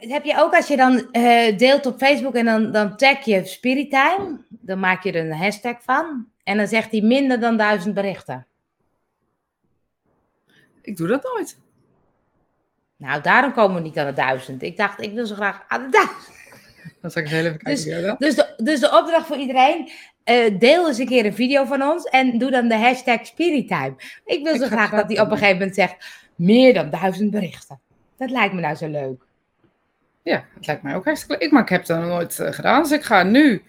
heb je ook als je dan eh, deelt op Facebook en dan, dan tag je Spirit Time, dan maak je er een hashtag van. En dan zegt hij minder dan duizend berichten. Ik doe dat nooit. Nou, daarom komen we niet aan de duizend. Ik dacht, ik wil zo graag aan de duizend. Dan zal ik heel even kijken. Dus, ja, dan. dus, de, dus de opdracht voor iedereen, eh, deel eens een keer een video van ons en doe dan de hashtag Spirittime. Ik wil zo graag dat hij op een gegeven moment zegt, meer dan duizend berichten. Dat lijkt me nou zo leuk. Ja, het lijkt mij ook hartstikke leuk. Ik- Maar ik heb dat nog nooit eh, gedaan. Dus ik ga nu...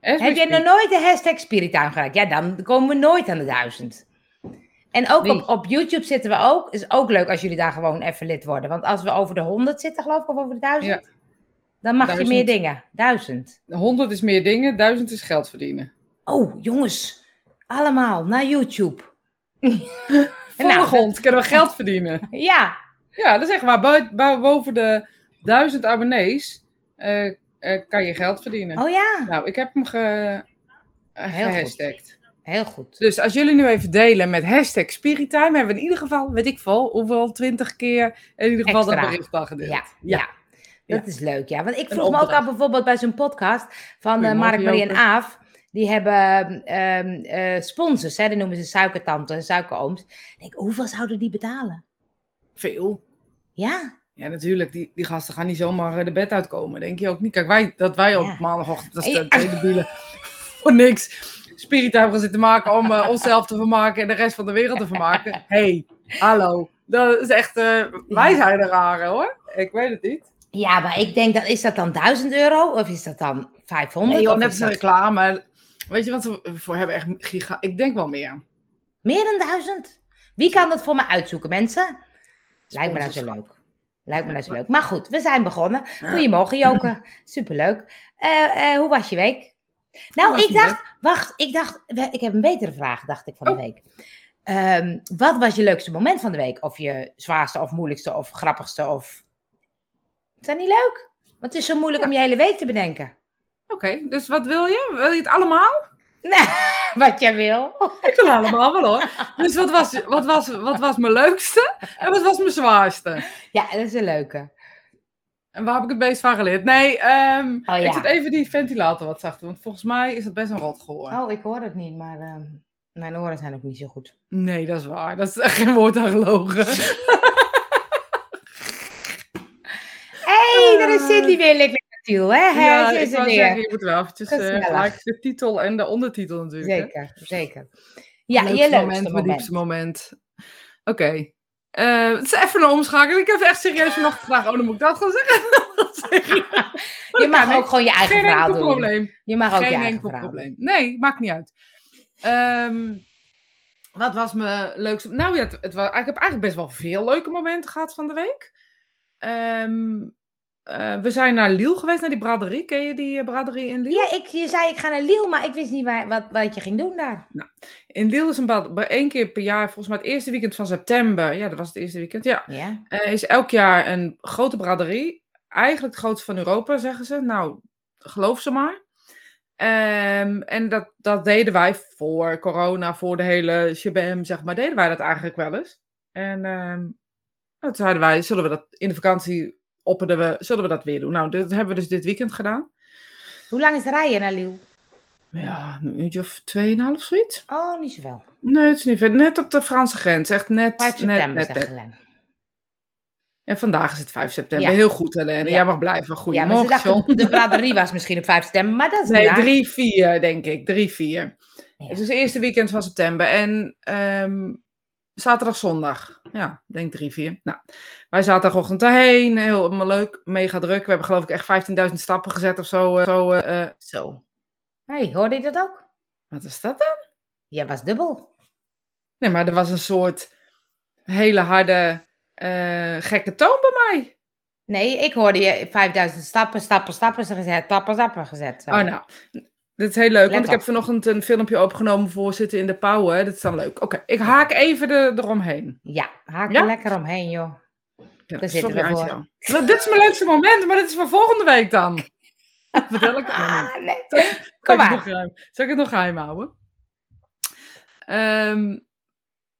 Heb jij nog nooit de hashtag Spirittime gebruikt? Ja, dan komen we nooit aan de duizend. En ook op, op YouTube zitten we ook. Is ook leuk als jullie daar gewoon even lid worden. Want als we over de 100 zitten, geloof ik, of over de 1000, dan mag je meer dingen. Duizend. 100 is meer dingen, 1000 is geld verdienen. Oh, jongens. Allemaal naar YouTube. Volg ons, kunnen we geld verdienen. Ja, Ja, dat is echt waar. Bui- bui- Boven de 1000 abonnees eh, eh, kan je geld verdienen. oh ja. Nou, ik heb hem ge, eh, Heel goed. gehashtagd. Heel goed. Dus als jullie nu even delen met hashtag Spiritime, hebben we in ieder geval, weet ik veel, hoeveel, 20 keer in ieder geval Extra. dat bericht al gedeeld. Ja, ja. Dat Ja. is leuk, ja. Want ik vroeg me ook af bijvoorbeeld bij zo'n podcast van Goedemorgen, Mark, Marie en. Aaf. Die hebben ehm, eh, sponsors, hè? die noemen ze suikertante en suikerooms. Ik denk, hoeveel zouden die betalen? Veel. Ja, Ja, natuurlijk. Die, die gasten gaan niet zomaar eh, de bed uitkomen. Denk je ook niet. Kijk, wij, dat wij op Ja. maandagochtend, dat is de tweede bielen, voor niks Spiritime gaan zitten maken om eh, onszelf te vermaken en de rest van de wereld te vermaken. hey, hallo. Dat is echt, eh, wij zijn de rare hoor. Ik weet het niet. ja maar ik denk, dat, is dat dan 1000 euro of is dat dan 500? Nee joh, net als dat reclame. Weet je wat we voor hebben? Echt giga. Ik denk wel meer. Meer dan 1000? Wie kan dat voor me uitzoeken, mensen? Lijkt me nou zo leuk. Lijkt me zo leuk. Maar goed, we zijn begonnen. Goedemorgen, Joke. Superleuk. Eh, eh, hoe was je week? Nou, ik dacht, wacht, ik dacht, ik heb een betere vraag, dacht ik van de Oh. week. Ehm, wat was je leukste moment van de week? Of je zwaarste of moeilijkste of grappigste of... Is dat niet leuk? Want het is zo moeilijk om je hele week te bedenken. Oké, dus wat wil je? Wil je het allemaal? Nee, wat jij wil. Ik wil allemaal wel hoor. Dus wat was, wat, was, wat was mijn leukste en wat was mijn zwaarste? Ja, dat is een leuke. En waar heb ik het meest van geleerd? Nee, Oh, ja. ik zet even die ventilator wat zachter, want volgens mij is het best een rot geworden. Oh, ik hoor het niet, maar ehm, mijn oren zijn ook niet zo goed. Nee, dat is waar. Dat is echt geen woord aan gelogen. Hé, hey, daar is Cindy weer lekker natuurlijk, hè? Ja, ik weer. zeggen, je moet wel eventjes gelijk de titel en de ondertitel natuurlijk. hè. Zeker, zeker. Ja, Leukste je leukste moment, moment. diepste moment. Oké. Eh, het is even een omschakeling. Ik heb echt serieus vanochtend gevraagd. Oh, dan moet ik dat gaan zeggen. Je mag ook gewoon je eigen Geen verhaal doen. probleem. Je mag ook je Geen eigen enkel verhaal probleem. Nee, maakt niet uit. Ehm, wat was mijn leukste... Nou ja, het, het was, ik heb eigenlijk best wel veel leuke momenten gehad van de week. Ehm, eh, we zijn naar Liel geweest, naar die braderie. Ken je die eh, braderie in. Liel? Ja, ik, je zei ik ga naar Liel, maar ik wist niet waar, wat, wat je ging doen daar. In Liel is een bad, één keer per jaar, volgens mij het eerste weekend van september. Ja, dat was het eerste weekend. Ja, Ja. Er is elk jaar een grote braderie. Eigenlijk het grootste van Europa, zeggen ze. Nou, geloof ze maar. Ehm, en dat, dat deden wij voor corona, voor de hele shabam, zeg maar, deden wij dat eigenlijk wel eens. En ehm, toen zeiden wij, zullen we dat in de vakantie opperden we, zullen we dat weer doen? Nou, dat hebben we dus dit weekend gedaan. Hoe lang is de rijden naar Liel? Ja, een uurtje of tweeënhalf zoiets. Oh, niet zoveel. Nee, het is niet ver. Net op de Franse grens. Echt net, 5 net, september, net, net. En vandaag is het 5 september. Ja. Heel goed, Helene. Ja. Jij mag blijven. Ja, Goedemorgen, dachten, John. de braderie was misschien op 5 september, maar dat is Nee, waar. 3, 4 denk ik. 3, 4. Ja. Het is het eerste weekend van september. En ehm, zaterdag, zondag. Ja, ik denk 3, 4. Nou, wij zaterdagochtend daarheen. Heel leuk. Mega druk. We hebben geloof ik echt 15.000 stappen gezet of zo. eh, zo eh. Zo. hey, hoorde je dat ook? wat is dat dan? Ja, was dubbel. Nee, maar er was een soort hele harde, eh, gekke toon bij mij. Nee, ik hoorde je 5000 stappen, stappen, stappen gezet, stappen, stappen gezet. Zo. Oh, nou. Dit is heel leuk, want ik heb vanochtend een filmpje opgenomen voor Zitten in de Pauwen. Dat is dan leuk. Oké, ik haak even de, eromheen. Ja, haak Ja? er lekker omheen, joh. Ja, Daar zitten we voor. Nou, dit is mijn leukste moment, maar dit is voor volgende week dan. Vertel ik. Ah, nee. Kom maar. zal ik het nog geheim houden? Ehm,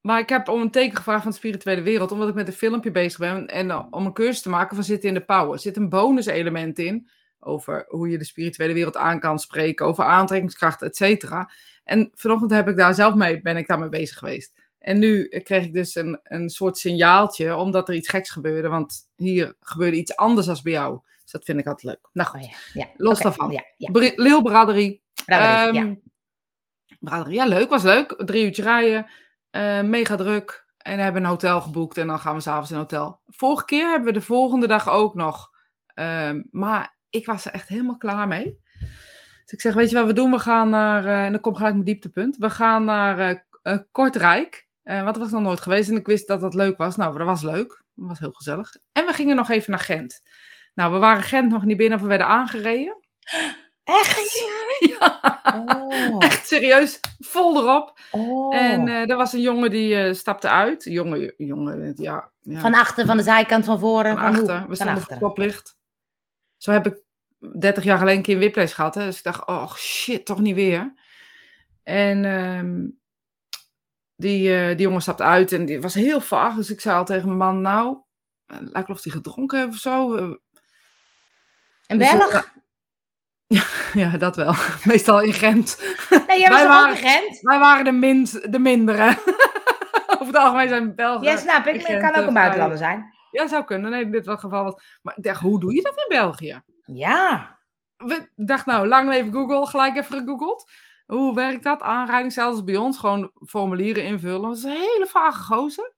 Maar ik heb om een teken gevraagd van de spirituele wereld, omdat ik met een filmpje bezig ben. En om een cursus te maken van zitten in de power. Er zit een bonuselement in over hoe je de spirituele wereld aan kan spreken, over aantrekkingskracht, et cetera. En vanochtend heb ik daar zelf mee, ben ik daarmee bezig geweest. En nu kreeg ik dus een, een soort signaaltje, omdat er iets geks gebeurde. Want hier gebeurde iets anders dan bij jou. Dus dat vind ik altijd leuk. Nou goed, Oh, ja. Ja. los daarvan. Ja, ja. Leel Braderie. Braderie, Ehm, ja. Braderie, ja, leuk, was leuk. Drie uurtje rijden, eh, mega druk. En hebben een hotel geboekt en dan gaan we s'avonds in een hotel. Vorige keer hebben we de volgende dag ook nog. Ehm, maar ik was er echt helemaal klaar mee. Dus ik zeg, weet je wat we doen? We gaan naar, eh, en dan komt gelijk mijn dieptepunt. We gaan naar eh, eh, Kortrijk. Eh want was nog nooit geweest en ik wist dat dat leuk was. Nou, dat was leuk. Dat was heel gezellig. En we gingen nog even naar Gent. Nou, we waren Gent nog niet binnen of we werden aangereden. Echt? ja, Oh. echt serieus. Vol erop. oh. En eh, er was een jongen die stapte uit. Jongen, jongen, ja. ja Van achter, van de zijkant, van voren, van van, hoe? achter. We achter. voor stoplicht. Zo heb ik 30 jaar geleden een keer een whiplash gehad. Hè? Dus ik dacht, oh shit, toch niet weer. En ehm, die, eh, die jongen stapte uit en die was heel vaag. Dus ik zei al tegen mijn man, nou, eh, lijkt of hij gedronken heeft of zo. Eh, Een dus, Belg? ja, dat wel. Meestal in Gent. Nee, jij was wij waren- ook in Gent? Wij waren de, minst, de mindere. Over het algemeen zijn Belgen. Ja, snap ik. Maar het kan ook een buitenlander zijn. Ja, zou kunnen. Nee, in dit geval was. Maar ik dacht, hoe doe je dat in België? Ja. We ik dacht, nou, lang leven Google, gelijk even gegoogeld. Hoe werkt dat? Aanrijding, zelfs bij ons, gewoon formulieren invullen. Dat is een hele vage gozer.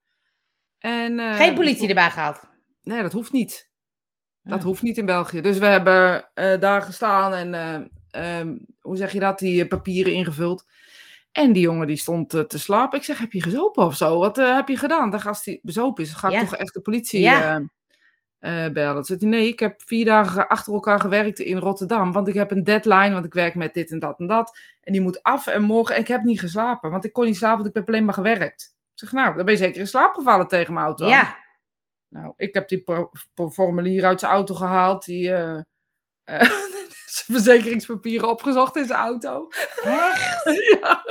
En, eh, Geen politie erbij gehaald. Nee, dat hoeft niet. Dat Ah. hoeft niet in België. Dus we hebben eh, daar gestaan en, eh, ehm, hoe zeg je dat, die papieren ingevuld. En die jongen die stond eh, te slapen. Ik zeg, heb je gezopen of zo? Wat eh, heb je gedaan? De gast die bezopen is, ga ik Ja. toch echt de politie Ja. eh, bellen? Zei hij, nee, ik heb vier dagen achter elkaar gewerkt in Rotterdam. Want ik heb een deadline, want ik werk met dit en dat en dat. En die moet af en morgen. En ik heb niet geslapen, want ik kon niet slapen, want ik heb alleen maar gewerkt. Ik zeg, nou, dan ben je zeker in slaap gevallen tegen mijn auto. Ja. Nou, ik heb die formulier uit zijn auto gehaald. Die zijn verzekeringspapieren opgezocht in zijn auto. Echt? ja.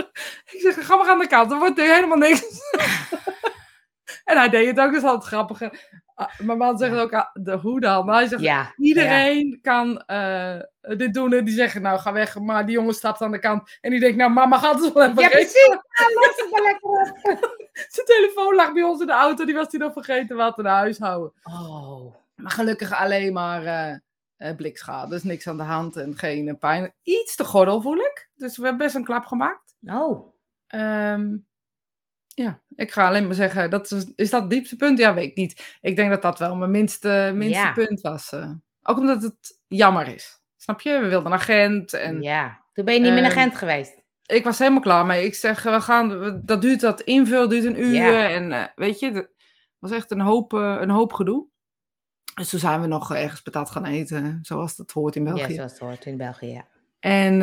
Ik zeg, ga maar aan de kant. Er wordt nu helemaal niks. en hij deed het ook. Is altijd grappige. Ah, Mijn man zegt ook, ah, de hoe dan? Maar hij zegt, Ja. iedereen kan eh, dit doen. En die zeggen, nou, ga weg. Maar die jongen stapt aan de kant. En die denkt, nou, mama gaat het wel even Ja, precies. Ja, lekker. Zijn telefoon lag bij ons in de auto. Die was hij nog vergeten wat naar huis houden. Oh. Maar gelukkig alleen maar eh eh, blikschade. Dus niks aan de hand en geen pijn. Iets te gordel voel ik. Dus we hebben best een klap gemaakt. Oh. Ehm, ja, ik ga alleen maar zeggen, dat is, is dat het diepste punt? Ja, weet ik niet. Ik denk dat dat wel mijn minste, minste Ja. punt was. eh. Ook omdat het jammer is. Snap je? We wilden naar Gent en Ja. Toen ben je niet meer naar Ehm, Gent geweest. ik was helemaal klaar mee. Ik zeg, we gaan, we- dat duurt, dat invul duurt een uur. Ja. En eh, weet je, het was echt een hoop, eh, een hoop gedoe. Dus toen zijn we nog ergens patat gaan eten, zoals dat hoort in België. Ja, zoals het hoort in België, ja. En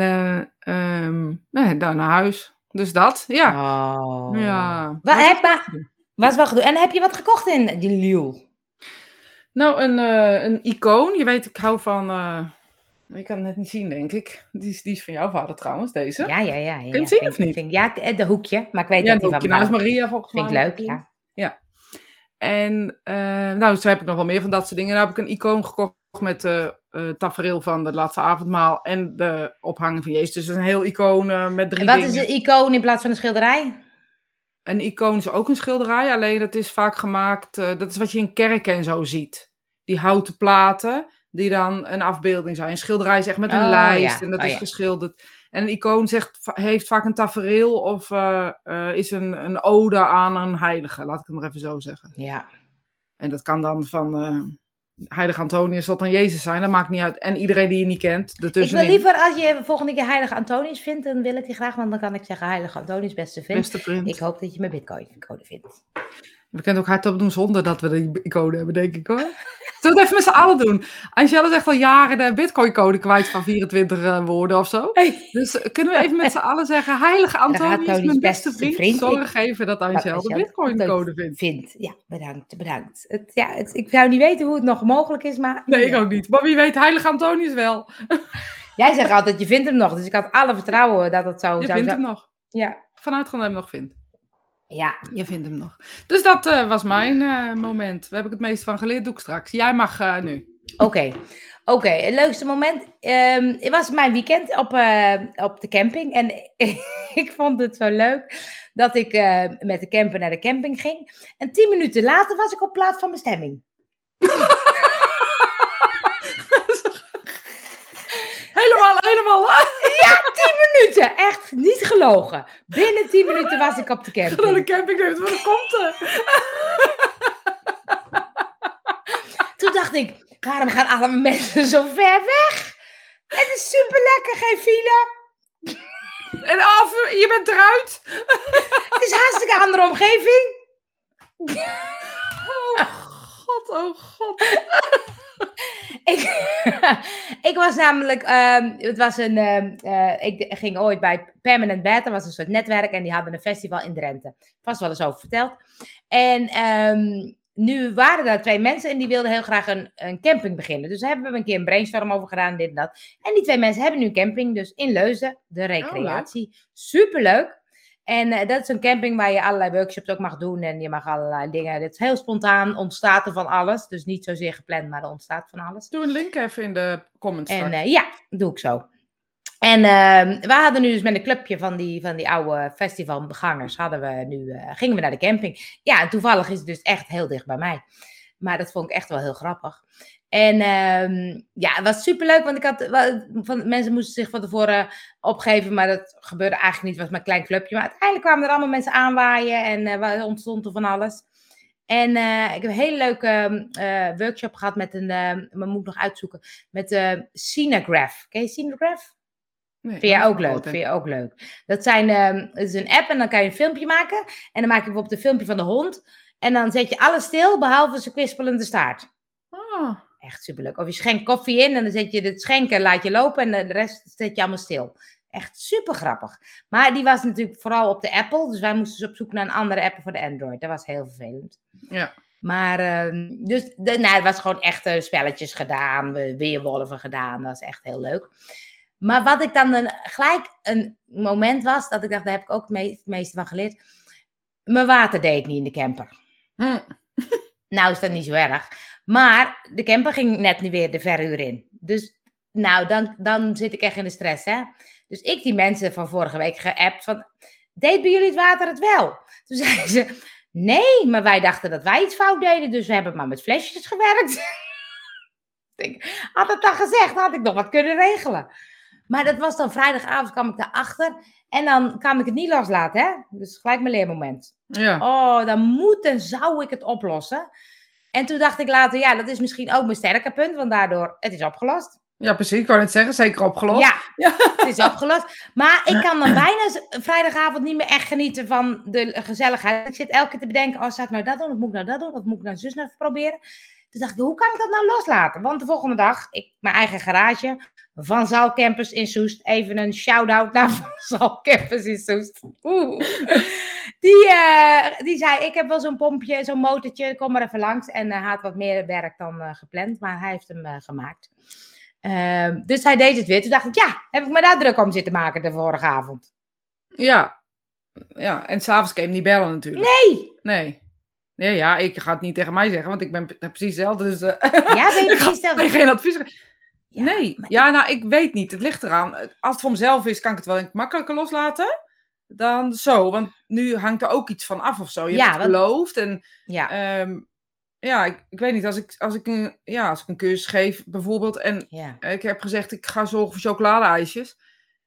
ehm, nee, dan naar huis. Dus dat, ja. Oh. ja. Wat, heb, maar, was wel gedoe. En heb je wat gekocht in die Lille? Nou, een, eh, een icoon. Je weet, ik hou van... eh, ik kan het net niet zien, denk ik. Die is, die is van jouw vader trouwens, deze. Ja, ja, ja. ja, je ja. zien Vind- of niet? vind- ja, de hoekje. Maar ik weet Ja, dat die van nou is. Maria volgens mij. Vind ik leuk, ja. En eh, nou, zo heb ik nog wel meer van dat soort dingen. Nou heb ik een icoon gekocht met eh tafereel van de laatste avondmaal en de ophanging van Jezus. Dus een heel icoon eh, met drie En wat dingen. is een icoon in plaats van een schilderij? Een icoon is ook een schilderij, alleen dat is vaak gemaakt, eh, dat is wat je in kerken en zo ziet. Die houten platen, die dan een afbeelding zijn. Een schilderij is echt met een Oh, lijst ja. en dat Oh, is ja. geschilderd. En een icoon zegt, heeft vaak een tafereel of is een, een ode aan een heilige, laat ik het maar even zo zeggen. Ja. En dat kan dan van heilige Antonius tot aan Jezus zijn, dat maakt niet uit. En iedereen die je niet kent, Ik wil ertussenin. liever als je volgende keer Heilige Antonius vindt, dan wil ik die graag, want dan kan ik zeggen Heilige Antonius, beste vriend. Beste vriend. Ik hoop dat je mijn bitcoin code vindt. We kunnen het ook hardop doen zonder dat we die code hebben, denk ik hoor. Zullen we het even met z'n allen doen? Angela is echt al jaren de bitcoin-code kwijt van 24 eh, woorden of zo. Dus eh, kunnen we even met z'n allen zeggen, heilige Antonius, mijn beste beste vriend, vriend. zorg even dat Angela de bitcoin-code vindt. Vindt. Ja, bedankt, bedankt. Het, ja, het, ik zou niet weten hoe het nog mogelijk is, maar... Nee, ik ook niet. Maar wie weet, heilige Antonius wel. Jij zegt altijd, je vindt hem nog, dus ik had alle vertrouwen dat het zo Je zou vindt hem nog. Ja, Vanuit dat je hem nog vindt. Ja, Je vindt hem nog. Dus dat eh, was mijn eh, moment. Daar heb ik het meest van geleerd. Doe ik straks. Jij mag eh, nu. oké. Oké, het leukste moment. ehm, het was mijn weekend op, op de camping. En ik vond het zo leuk dat ik met de camper naar de camping ging. En tien minuten later was ik op plaats van bestemming. Helemaal, helemaal. Ja, tien minuten. Echt niet gelogen. Binnen tien minuten was ik op de naar de camping. camping. Wat wat komt er? Toen dacht ik, waarom gaan alle mensen zo ver weg? Het is super lekker, geen file. En af, je bent eruit. Het is hartstikke andere omgeving. Oh god, oh god. Ik, ik was namelijk, ehm, het was een, ehm, eh, ik ging ooit bij Permanent Bed, dat was een soort netwerk en die hadden een festival in Drenthe. Vast wel eens over verteld. En ehm, nu waren daar twee mensen en die wilden heel graag een, een camping beginnen. Dus daar hebben we een keer een brainstorm over gedaan, dit en dat. En die twee mensen hebben nu een camping, dus in Leuzen, de recreatie. Superleuk. En eh, dat is een camping waar je allerlei workshops ook mag doen en je mag allerlei dingen. Het is heel spontaan, ontstaat er van alles. Dus niet zozeer gepland, maar er ontstaat van alles. Doe een link even in de comments. En eh, ja, doe ik zo. En ehm, we hadden nu dus met een clubje van die, van die oude festivalbegangers, hadden we nu, eh, gingen we naar de camping. Ja, en toevallig is het dus echt heel dicht bij mij. Maar dat vond ik echt wel heel grappig. En ehm, ja, het was superleuk, want ik had, van, mensen moesten zich van tevoren opgeven, maar dat gebeurde eigenlijk niet. Het was een klein clubje. Maar uiteindelijk kwamen er allemaal mensen aanwaaien en er ontstond er van alles. En eh, ik heb een hele leuke eh, workshop gehad met een, maar moet ik nog uitzoeken, met Cinegraph. Ken je Cinegraph? Nee, Vind je ook leuk? Vind je ook leuk? Dat zijn, ehm, het is een app en dan kan je een filmpje maken. En dan maak je bijvoorbeeld een filmpje van de hond. En dan zet je alles stil, behalve zijn kwispelende staart. Ah, Echt superleuk. Of je schenkt koffie in en dan zet je het schenken, laat je lopen en de rest zet je allemaal stil. Echt super grappig. Maar die was natuurlijk vooral op de Apple. Dus wij moesten dus op zoek naar een andere app voor de Android. Dat was heel vervelend. ja. Maar, ehm, dus, de, nou, het was gewoon echt eh, spelletjes gedaan, weerwolven gedaan. Dat was echt heel leuk. Maar wat ik dan een, gelijk een moment was, dat ik dacht, daar heb ik ook het me- het meeste van geleerd. Mijn water deed niet in de camper. Hm. Nou is dat niet zo erg. Maar de camper ging net nu weer de verhuur in. Dus nou, dan, dan zit ik echt in de stress, hè. Dus ik die mensen van vorige week geappt van, deed bij jullie het water het wel? Toen zeiden ze, nee, maar wij dachten dat wij iets fout deden, dus we hebben maar met flesjes gewerkt. Ik had het dan gezegd, had ik nog wat kunnen regelen. Maar dat was dan vrijdagavond, kwam ik daarachter. En dan kan ik het niet loslaten, hè. Dus gelijk mijn leermoment. ja. Oh, dan moet en zou ik het oplossen. En toen dacht ik later, ja, dat is misschien ook mijn sterke punt, want daardoor, het is opgelost. ja, precies. Ik wou net zeggen, zeker opgelost. Ja, Ja. het is opgelost. Maar ik kan dan bijna vrijdagavond niet meer echt genieten van de gezelligheid. Ik zit elke keer te bedenken, oh, zou ik nou dat doen? Of moet ik nou dat doen? Of moet ik nou zus nog even proberen? Toen dacht ik, hoe kan ik dat nou loslaten? Want de volgende dag, ik, mijn eigen garage, Van Zal Campus in Soest. Even een shout-out naar Van Zal Campus in Soest. Oeh. Die, eh, die zei, ik heb wel zo'n pompje, zo'n motortje, kom maar even langs. En eh, hij had wat meer werk dan eh, gepland, maar hij heeft hem eh, gemaakt. Ehm, dus hij deed het weer. Toen dacht ik, ja, heb ik me daar druk om zitten maken de vorige avond. Ja. ja. En s'avonds kan je hem niet bellen natuurlijk. Nee! Nee. Nee, ja, ik ga het niet tegen mij zeggen, want ik ben precies hetzelfde. Dus eh, Ja, ben je ik precies zelf? nee, geen advies. Ja, nee, ja, nou, ik weet niet. Het ligt eraan. Als het voor mezelf is, kan ik het wel makkelijker loslaten dan zo. Want nu hangt er ook iets van af of zo. Je Ja, hebt het beloofd en Ja, ehm, ja, ik, ik weet niet. Als ik, als, ik een, ja, als ik een cursus geef bijvoorbeeld en ja. ik heb gezegd ik ga zorgen voor chocoladeijsjes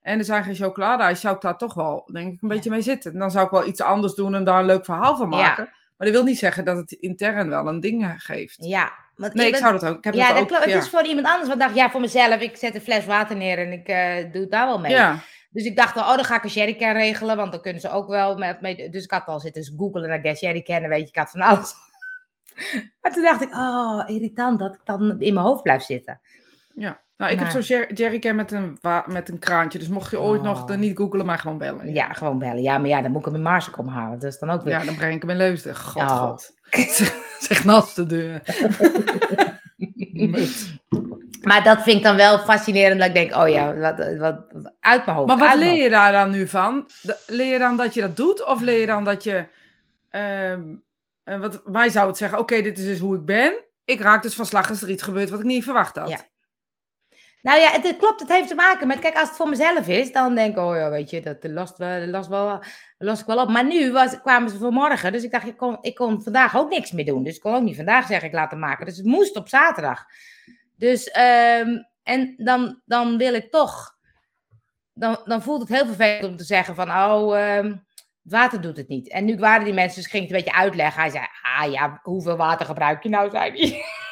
en er zijn geen chocoladeijsjes, zou ik daar toch wel denk ik een Ja. beetje mee zitten. Dan zou ik wel iets anders doen en daar een leuk verhaal van Ja. maken. Maar dat wil niet zeggen dat het intern wel een ding eh, geeft. Ja, want Nee, ik zou dat ook. Ik heb ja, dat ook. klopt. ja. Het is voor iemand anders. Want ik dacht, ja, voor mezelf, ik zet een fles water neer en ik eh, doe het daar wel mee. ja. Dus ik dacht, oh, dan ga ik een jerrycan regelen, want dan kunnen ze ook wel met, met dus ik had al zitten googlen naar jerrycan, en weet je, ik had van alles. Maar toen dacht ik, oh, irritant dat ik dan in mijn hoofd blijf zitten. ja. Nou, ik Maar- heb zo'n jer- jerrycan met een, met een kraantje. Dus mocht je ooit nog Oh. er niet googelen, maar gewoon bellen. Ja, gewoon bellen. Ja, maar ja, dan moet ik hem in Maarsen halen. Dus dan ook weer. Ja, dan breng ik hem in Leusden. God, Oh. god. zeg naast de deur. Maar dat vind ik dan wel fascinerend, dat ik denk, oh ja, wat, wat, wat- uit mijn hoofd. Maar wat leer je daar dan nu van? Leer je dan dat je dat doet? Of leer je dan dat je ehm, en wat, wij zouden het zeggen, oké, dit is dus hoe ik ben. Ik raak dus van slag als er iets gebeurt wat ik niet verwacht had. Ja. Nou ja, het, het klopt. Het heeft te maken met, kijk, als het voor mezelf is, dan denk ik, oh ja, weet je, dat last, wel, last, wel, last ik wel op. Maar nu was, kwamen ze vanmorgen, dus ik dacht, ik kon, ik kon vandaag ook niks meer doen. Dus ik kon ook niet vandaag zeggen, ik laat het maken. Dus het moest op zaterdag. Dus, ehm, en dan, dan wil ik toch, dan, dan voelt het heel vervelend om te zeggen van, oh, ehm, water doet het niet. En nu waren die mensen, dus ging het een beetje uitleggen. Hij zei, ah ja, hoeveel water gebruik je nou, zei hij.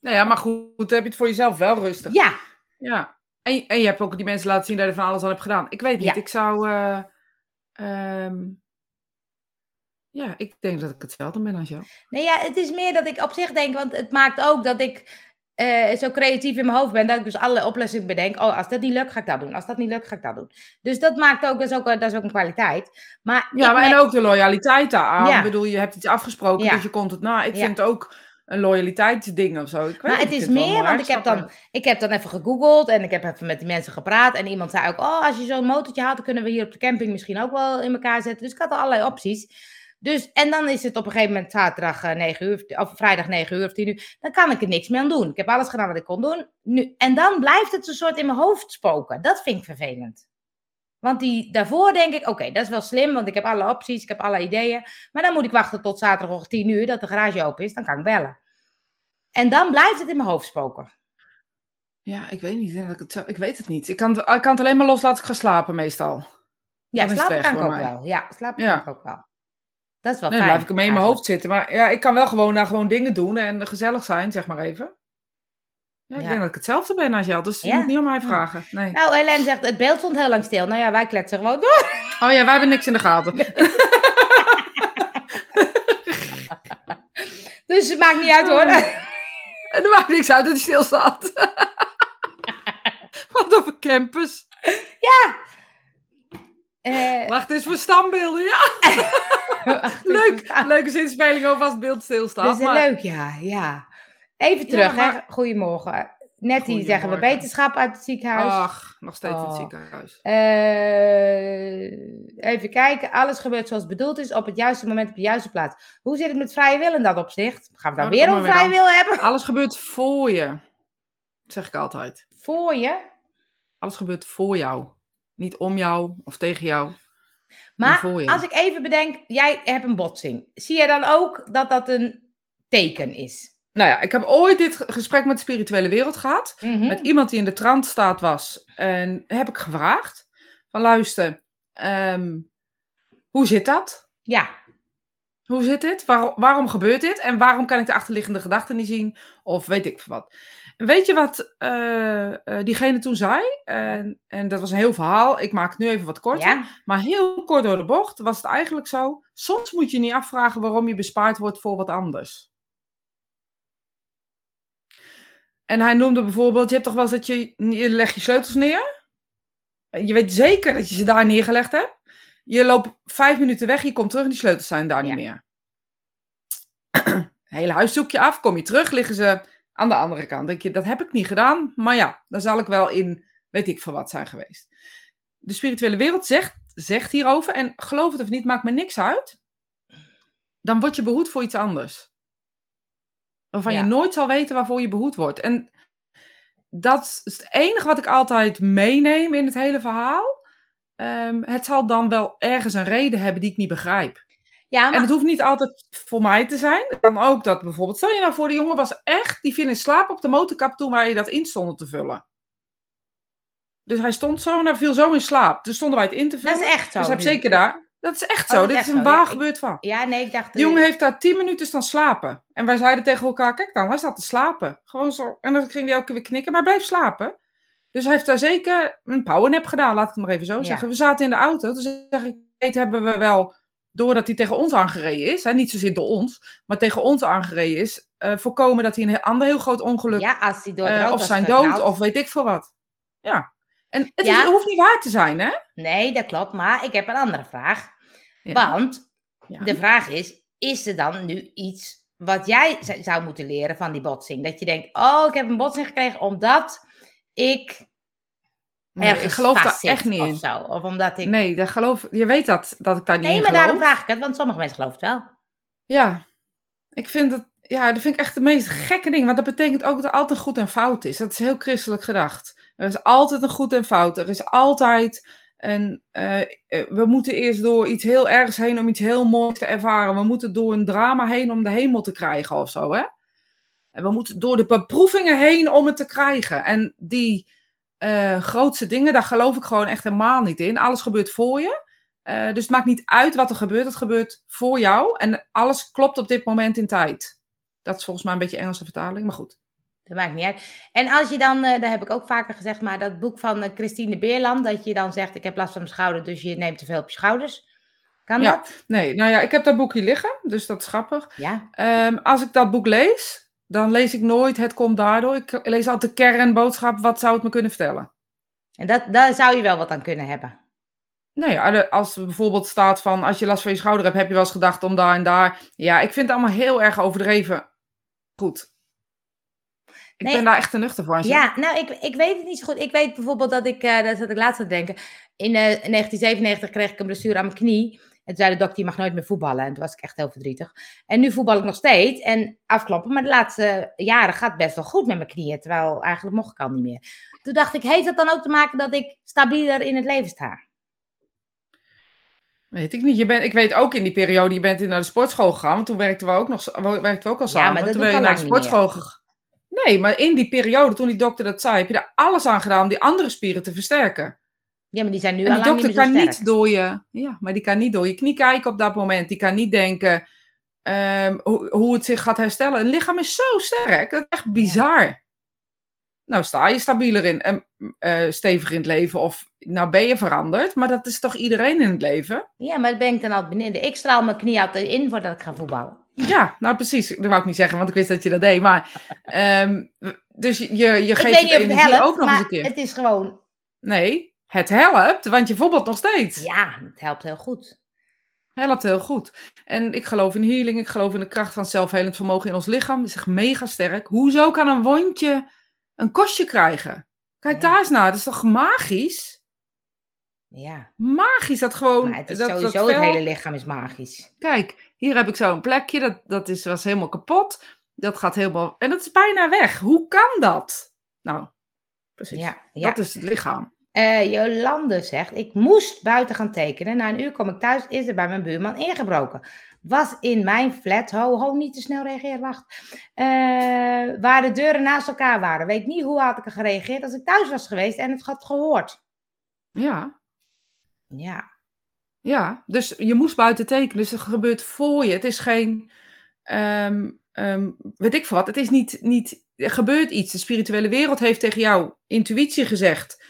Nou ja, maar goed, dan heb je het voor jezelf wel rustig. Ja. Ja. En, je- en je hebt ook die mensen laten zien dat je van alles al hebt gedaan. Ik weet niet, Ja. ik zou... eh, ehm, ja, ik denk dat ik hetzelfde ben als jou. Nee, ja, het is meer dat ik op zich denk, want het maakt ook dat ik eh, zo creatief in mijn hoofd ben, dat ik dus allerlei oplossingen bedenk. Oh, als dat niet lukt, ga ik dat doen. Als dat niet lukt, ga ik dat doen. Dus dat maakt ook, dat is ook, dat is ook een kwaliteit. Maar Ja, maar en merk- ook de loyaliteit daar. Ja. Ik bedoel, je hebt iets afgesproken, Ja. dus je komt het na. Ik Ja. vind het ook een loyaliteitsding of zo. Ik weet Maar het is vind meer, want ik heb, dan, ik heb dan even gegoogeld en ik heb even met die mensen gepraat. En iemand zei ook, oh, als je zo'n motortje had, dan kunnen we hier op de camping misschien ook wel in elkaar zetten. Dus ik had allerlei opties. Dus, en dan is het op een gegeven moment zaterdag eh, 9 uur, of vrijdag 9 uur of 10 uur. Dan kan ik er niks meer aan doen. Ik heb alles gedaan wat ik kon doen. Nu, en dan blijft het een soort in mijn hoofd spoken. Dat vind ik vervelend. Want die, daarvoor denk ik, oké, dat is wel slim, want ik heb alle opties, ik heb alle ideeën. Maar dan moet ik wachten tot zaterdagochtend 10 uur, dat de garage open is. Dan kan ik bellen. En dan blijft het in mijn hoofd spoken. Ja, ik weet niet. Ik, het ik weet het niet. Ik kan, het, ik kan het alleen maar loslaten als ik ga slapen meestal. Ja, slapen weg kan ik ook wel. Ja, slapen Ja. kan ik ook wel. Dat is wel Nee, dan fijn. blijf ik ermee in mijn hoofd zitten. Maar ja, ik kan wel gewoon daar gewoon dingen doen en gezellig zijn, zeg maar even. Ja, ik Ja. denk dat ik hetzelfde ben als jou, dus je Ja. moet niet om mij vragen. Nee. Nou, Hélène zegt, het beeld stond heel lang stil. Nou ja, wij kletsen gewoon door. Oh ja, wij hebben niks in de gaten. Dus het maakt niet uit hoor. En er maakt niks uit dat hij stilstaat. Wat over campus. Eh, Wacht eens voor standbeelden, ja. Leuk. Leuke zinspeling over als het beeld stilstaat. Dat is maar- leuk, ja. ja. Even terug, maar- hè. Goedemorgen. Nettie zeggen we wetenschap uit het ziekenhuis. Ach, nog steeds in het Oh. ziekenhuis. Eh, even kijken. Alles gebeurt zoals het bedoeld is. Op het juiste moment op de juiste plaats. Hoe zit het met vrije wil in dat opzicht? Gaan we dan Oh, weer om vrije wil hebben? Alles gebeurt voor je. Zeg ik altijd. Voor je. Alles gebeurt voor jou. Niet om jou of tegen jou. Maar als ik even bedenk, jij hebt een botsing. Zie je dan ook dat dat een teken is? Nou ja, ik heb ooit dit ge- gesprek met de spirituele wereld gehad. Mhm. Met iemand die in de trantstaat was. En heb ik gevraagd. Van luister, ehm, hoe zit dat? Ja, Hoe zit dit? Waarom, waarom gebeurt dit? En waarom kan ik de achterliggende gedachten niet zien? Of weet ik wat. Weet je wat eh, eh, diegene toen zei? En, en dat was een heel verhaal. Ik maak het nu even wat korter. ja. Maar heel kort door de bocht was het eigenlijk zo. Soms moet je niet afvragen waarom je bespaard wordt voor wat anders. En hij noemde bijvoorbeeld, je hebt toch wel eens dat je, je legt je sleutels neer. Je weet zeker dat je ze daar neergelegd hebt. Je loopt vijf minuten weg, je komt terug en die sleutels zijn daar Ja. niet meer. Het hele huis zoek je af, kom je terug, liggen ze aan de andere kant. Denk je, dat heb ik niet gedaan, maar ja, dan zal ik wel in, weet ik veel wat zijn geweest. De spirituele wereld zegt, zegt hierover, en geloof het of niet, maakt me niks uit. Dan word je behoed voor iets anders. Waarvan Ja. je nooit zal weten waarvoor je behoed wordt. En dat is het enige wat ik altijd meeneem in het hele verhaal. Ehm, het zal dan wel ergens een reden hebben die ik niet begrijp. Ja, En het hoeft niet altijd voor mij te zijn. Het kan ook dat bijvoorbeeld, stel je nou voor, de jongen was echt, die viel in slaap op de motorkap toen wij dat in stonden te vullen. Dus hij stond zo en hij viel zo in slaap. Dus stonden wij het in te vullen. dat is echt zo. dus hij heeft nu. zeker daar. Dat is echt Oh, zo. is Dit echt is een zo, waar gebeurd van. Ja, nee, ik dacht... De jongen heeft daar tien minuten staan slapen. En wij zeiden tegen elkaar, kijk dan, hij staat te slapen. Gewoon zo. En dan ging hij elke keer weer knikken, maar hij bleef slapen. Dus hij heeft daar zeker een powernap gedaan, laat ik het maar even zo Ja. zeggen. We zaten in de auto, dus zeg ik, dit hebben we wel, doordat hij tegen ons aangereden is, hè, niet zozeer door ons, maar tegen ons aangereden is, eh, voorkomen dat hij een ander heel groot ongeluk, Ja, als hij door rood of zijn dood, of weet ik veel wat. Ja. En het, Ja. is, het hoeft niet waar te zijn, hè? Nee, dat klopt. Maar ik heb een andere vraag. Ja. Want Ja. de vraag is, is er dan nu iets wat jij zou moeten leren van die botsing? Dat je denkt, oh, ik heb een botsing gekregen omdat ik Nee, ik geloof daar echt niet of in. zo. Of omdat ik... Nee, dat geloof, je weet dat, dat ik daar niet Nee, in maar daarom vraag ik het, want sommige mensen geloven het wel. Ja, ik vind dat, ja, dat vind ik echt de meest gekke ding. Want dat betekent ook dat er altijd goed en fout is. Dat is heel christelijk gedacht. Er is altijd een goed en fout. Er is altijd een, eh, eh, we moeten eerst door iets heel ergs heen om iets heel moois te ervaren. We moeten door een drama heen om de hemel te krijgen of zo, hè? En we moeten door de beproevingen heen om het te krijgen. En die eh, grootste dingen, daar geloof ik gewoon echt helemaal niet in. Alles gebeurt voor je. Eh, dus het maakt niet uit wat er gebeurt. Het gebeurt voor jou. En alles klopt op dit moment in tijd. Dat is volgens mij een beetje Engelse vertaling, maar goed. Dat maakt niet uit. En als je dan, eh dat heb ik ook vaker gezegd, maar dat boek van Christine Beerland, dat je dan zegt, ik heb last van mijn schouder, dus je neemt te veel op je schouders. Kan Ja. dat? Nee, nou ja, ik heb dat boekje liggen, dus dat is grappig. Ja. Ehm, als ik dat boek lees, dan lees ik nooit Het komt daardoor. Ik lees altijd de kernboodschap, wat zou het me kunnen vertellen? En dat, daar zou je wel wat aan kunnen hebben. Nou ja, de- als er bijvoorbeeld staat van, als je last van je schouder hebt, heb je wel eens gedacht om daar en daar. Ja, ik vind het allemaal heel erg overdreven. Goed. Ik Nee. ben daar echt te nuchter voor. Angela. Ja, nou, ik, ik weet het niet zo goed. Ik weet bijvoorbeeld dat ik, eh dat zat ik laatst aan denken. In eh, 1997 kreeg ik een blessure aan mijn knie. En toen zei de dokter, je mag nooit meer voetballen. En toen was ik echt heel verdrietig. En nu voetbal ik nog steeds. En afkloppen. Maar de laatste jaren gaat het best wel goed met mijn knieën. Terwijl eigenlijk mocht ik al niet meer. Toen dacht ik, heeft dat dan ook te maken dat ik stabieler in het leven sta? Weet ik niet. Je bent, ik weet ook in die periode, je bent naar de sportschool gegaan. Want toen werkten we ook, nog, werkten we ook al samen. maar dat toen ben je naar de sportschool gegaan. Nee, maar in die periode, toen die dokter dat zei, heb je daar alles aan gedaan om die andere spieren te versterken. Ja, maar die zijn nu En die niet dokter kan sterk. niet door je, ja, maar die kan niet door je knie kijken op dat moment. Die kan niet denken ehm, hoe, hoe het zich gaat herstellen. Een lichaam is zo sterk, dat is echt bizar. Nou sta je stabieler in en eh, stevig in het leven of nou ben je veranderd, maar dat is toch iedereen in het leven? Ja, maar dat ben ik dan al beneden. Ik straal mijn knie altijd in voordat ik ga voetballen. Ja, nou precies. Dat wou ik niet zeggen, want ik wist dat je dat deed. Maar, ehm, dus je, je geeft het het energie helpt, ook nog eens een keer. het is gewoon... Nee, het helpt, want je voetbalt nog steeds. Ja, het helpt heel goed. Helpt heel goed. En ik geloof in healing, ik geloof in de kracht van zelfhelend vermogen in ons lichaam. Het is echt mega sterk. Hoezo kan een wondje een kostje krijgen? Kijk Ja. daar eens naar, dat is toch magisch? Ja, Magisch, dat gewoon... maar het is dat, dat sowieso het hele lichaam is magisch. Kijk, hier heb ik zo een plekje, dat, dat is, was helemaal kapot. Dat gaat helemaal... En dat is bijna weg. Hoe kan dat? Nou, precies. Ja, ja. Dat is het lichaam. Eh, Jolande zegt, ik moest buiten gaan tekenen. Na een uur kom ik thuis, is er bij mijn buurman ingebroken. Was in mijn flat, ho, ho, niet te snel reageren, wacht. Eh, waar de deuren naast elkaar waren. Weet niet hoe had ik er gereageerd als ik thuis was geweest en het had gehoord. Ja, Ja, ja. Dus je moest buiten tekenen. Dus het gebeurt voor je. Het is geen... ehm, weet ik wat. Het is niet, niet... Er gebeurt iets. De spirituele wereld heeft tegen jouw intuïtie gezegd...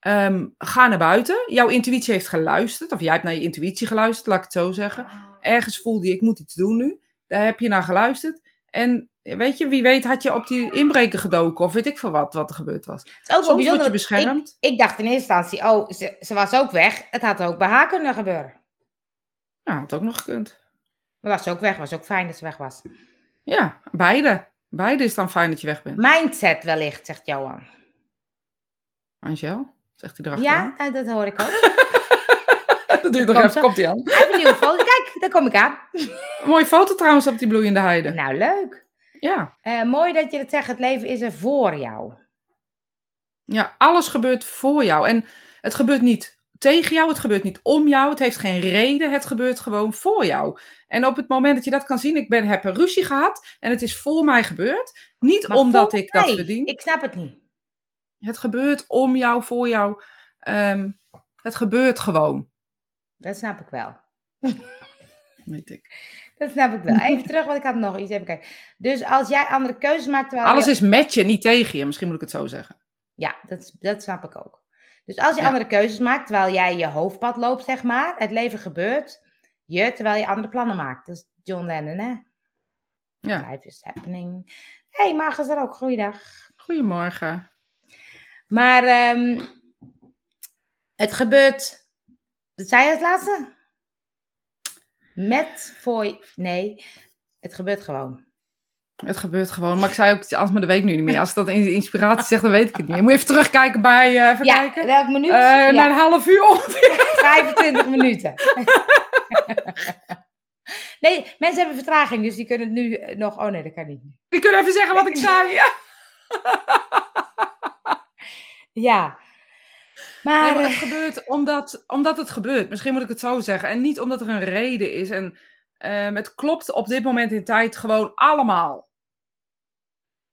ehm, ga naar buiten. Jouw intuïtie heeft geluisterd. Of jij hebt naar je intuïtie geluisterd, laat ik het zo zeggen. Ergens voelde je, ik moet iets doen nu. Daar heb je naar geluisterd. En weet je, wie weet had je op die inbreker gedoken. Of weet ik veel wat, wat er gebeurd was. het is ook Soms word je beschermd. Ik, ik dacht in eerste instantie, oh, ze, ze was ook weg. Het had ook bij haar kunnen gebeuren. Ja, had ook nog gekund. Maar was ze ook weg, was ook fijn dat ze weg was. Ja, beide. Beide is dan fijn dat je weg bent. Mindset wellicht, zegt Johan. Angel, zegt hij erachteraan. Ja, eh, dat hoor ik ook. dat duurt nog even, komt hij aan. Even een nieuwe foto. Kijk, daar kom ik aan. Een mooie foto trouwens op die bloeiende heide. Nou, leuk. Ja. Eh, mooi dat je het zegt, het leven is er voor jou. ja, alles gebeurt voor jou. En het gebeurt niet tegen jou, het gebeurt niet om jou, het heeft geen reden, het gebeurt gewoon voor jou. En op het moment dat je dat kan zien, ik ben, heb een ruzie gehad en het is voor mij gebeurd. Niet Maar omdat ik dat verdien. Ik snap het niet. Het gebeurt om jou, voor jou. Ehm, het gebeurt gewoon. Dat snap ik wel. Weet ik. Dat snap ik wel. Even terug, want ik had nog iets. Even kijken. Dus als jij andere keuzes maakt... Terwijl Alles je- is met je, niet tegen je. Misschien moet ik het zo zeggen. Ja, dat, dat snap ik ook. Dus als je Ja. andere keuzes maakt, terwijl jij je hoofdpad loopt, zeg maar. Het leven gebeurt je, terwijl je andere plannen maakt. Dat is John Lennon, hè? Ja. Life is happening. Hé, hey, Marg is er ook. Goeiedag. Goedemorgen. Maar ehm, het gebeurt. Je het laatste? Met, voor. je- Nee, het gebeurt gewoon. Het gebeurt gewoon. Maar ik zei ook, als me de week nu niet meer. Als ik dat in inspiratie zeg, dan weet ik het niet. Je moet even terugkijken bij, uh, even ja, kijken. welk minuut? Uh, ja. Na een half uur ongeveer. 25 minuten. nee, mensen hebben vertraging, dus die kunnen het nu eh, nog... Oh nee, dat kan niet. Die kunnen even zeggen wat ik zei. Ja. Ja. Maar, Nee, maar het eh, gebeurt omdat, omdat het gebeurt. Misschien moet ik het zo zeggen. En niet omdat er een reden is. En ehm, het klopt op dit moment in tijd gewoon allemaal.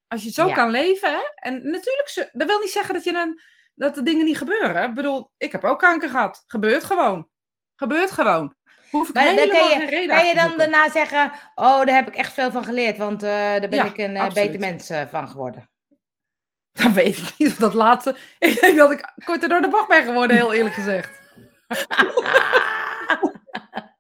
Als je zo Ja. kan leven, hè? En natuurlijk, dat wil niet zeggen dat, je een, dat de dingen niet gebeuren. Ik bedoel, ik heb ook kanker gehad. Gebeurt gewoon. Gebeurt gewoon. Hoef ik maar dan kan geen je, reden kan je dan daarna zeggen... Oh, daar heb ik echt veel van geleerd, want eh, daar ben Ja, ik een eh, absoluut. beter mens van geworden. Dat weet ik niet, dat laatste. Ik denk dat ik korter door de bocht ben geworden, heel eerlijk gezegd.